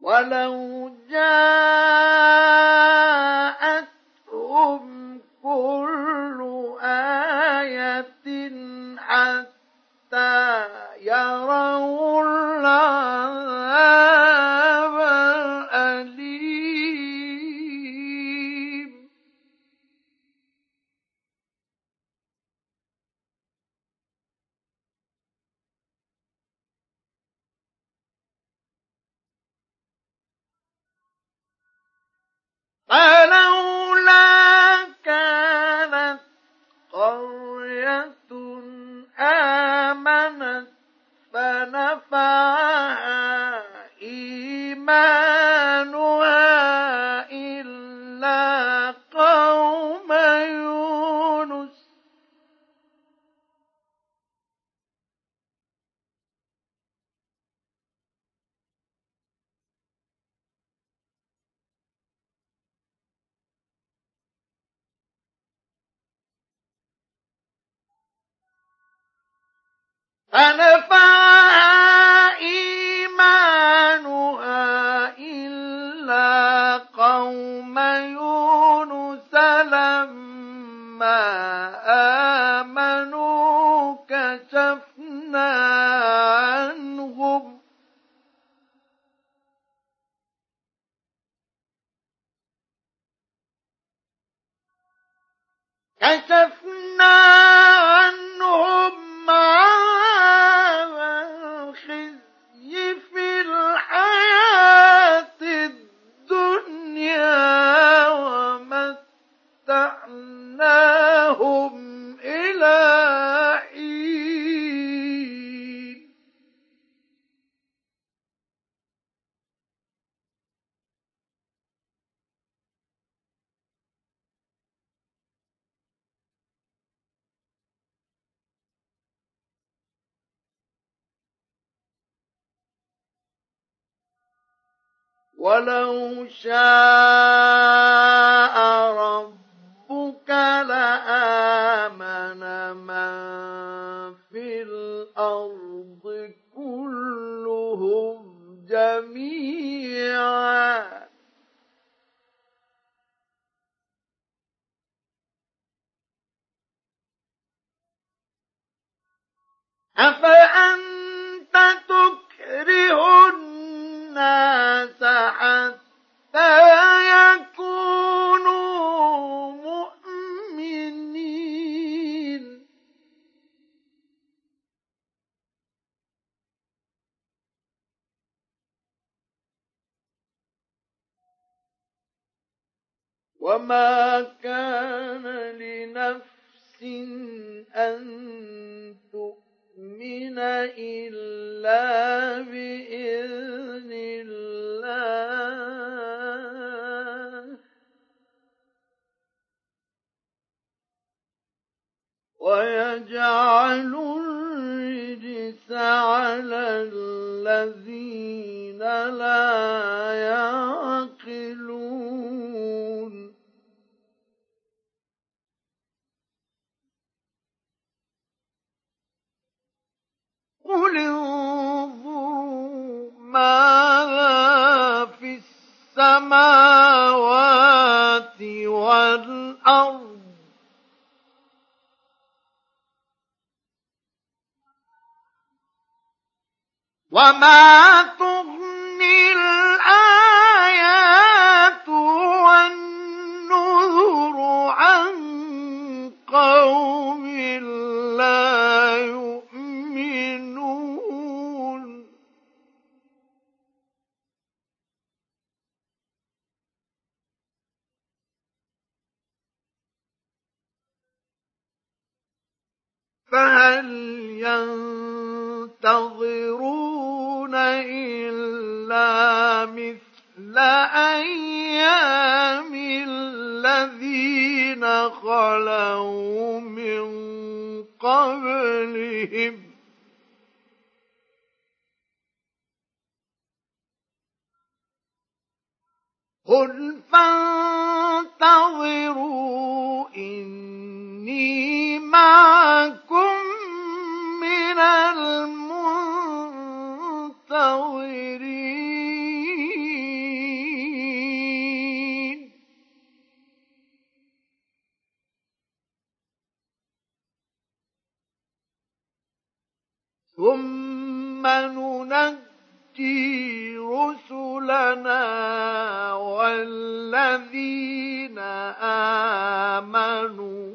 ولو جاءتهم كل آية حتى يروا العذاب فلولا كانت قرية آمنت فنفعها إيمانها فنفعها ولو شاء وما تغني الآيات والنذر عن قوم لا يؤمنون فهل ينتظرون أيام الذين خلوا من قبلهم. قل فانتظروا إني معكم من المنتظرين. ثم ننجي رسلنا والذين آمنوا.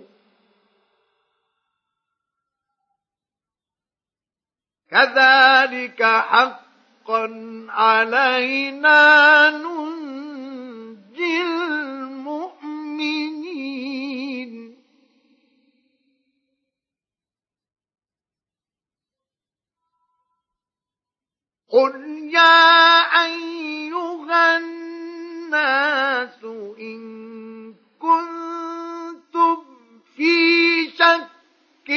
كذلك حقا علينا ننجي المؤمنين. قل يا أيها الناس إن كنتم في شك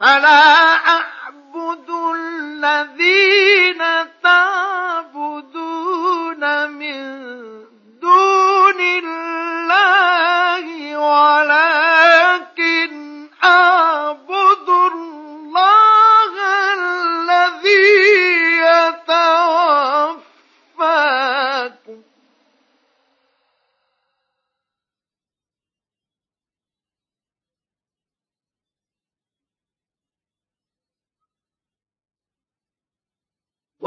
فلا أعبد الذين تعبدون من دون الله ولكن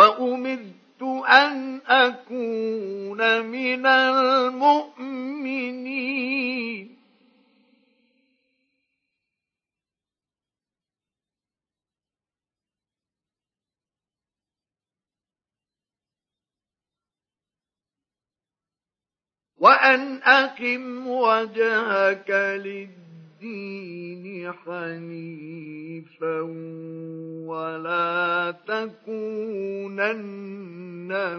وأمرت أن أكون من المؤمنين. وأن أقم وجهك للدين. حنيفا ولا تكونن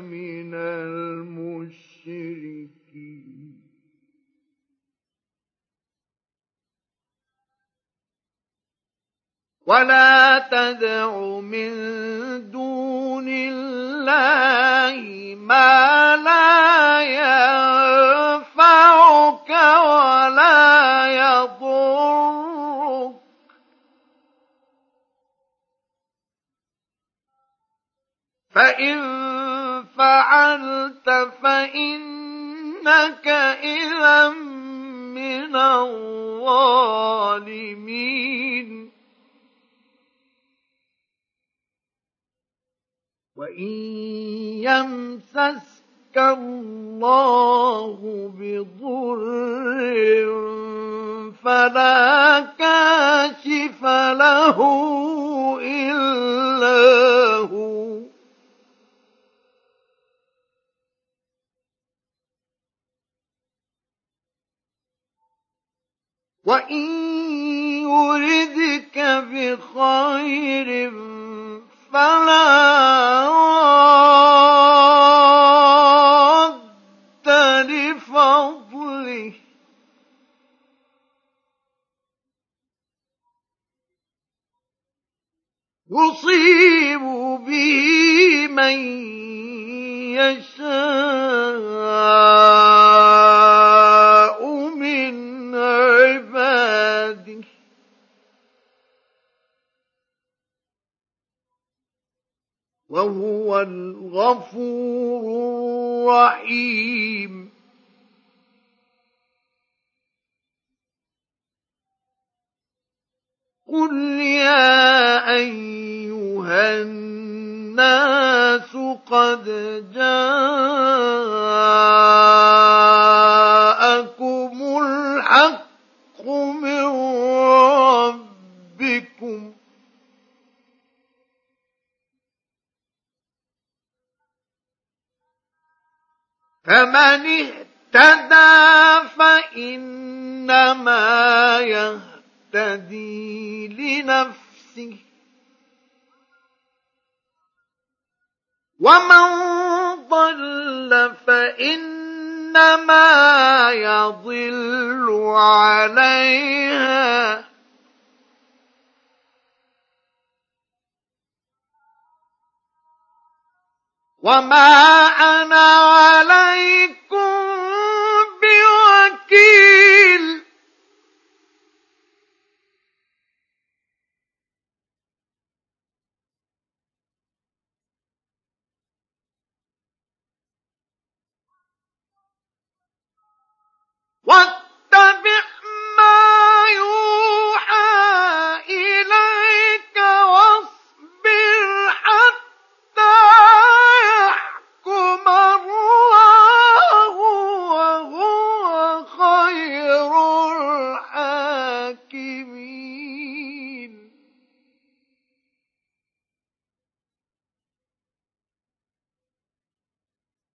من المشركين. ولا تدع من دون الله ما فإن فعلت فإنك إذا من الظالمين وإن يمسسك الله بضر فلا كاشف له إلا هو وإن يردك بخير فلا رد لفضله يصيب به من يشاء وهو الغفور الرحيم. قل يا أيها الناس قد جاءكم الحق من ربكم. فمن اهتدى فإنما يهتدي لنفسه. ومن ضل فإنما يضل عليها. وما أنا عليكم بوكيل واتبع ما يوحى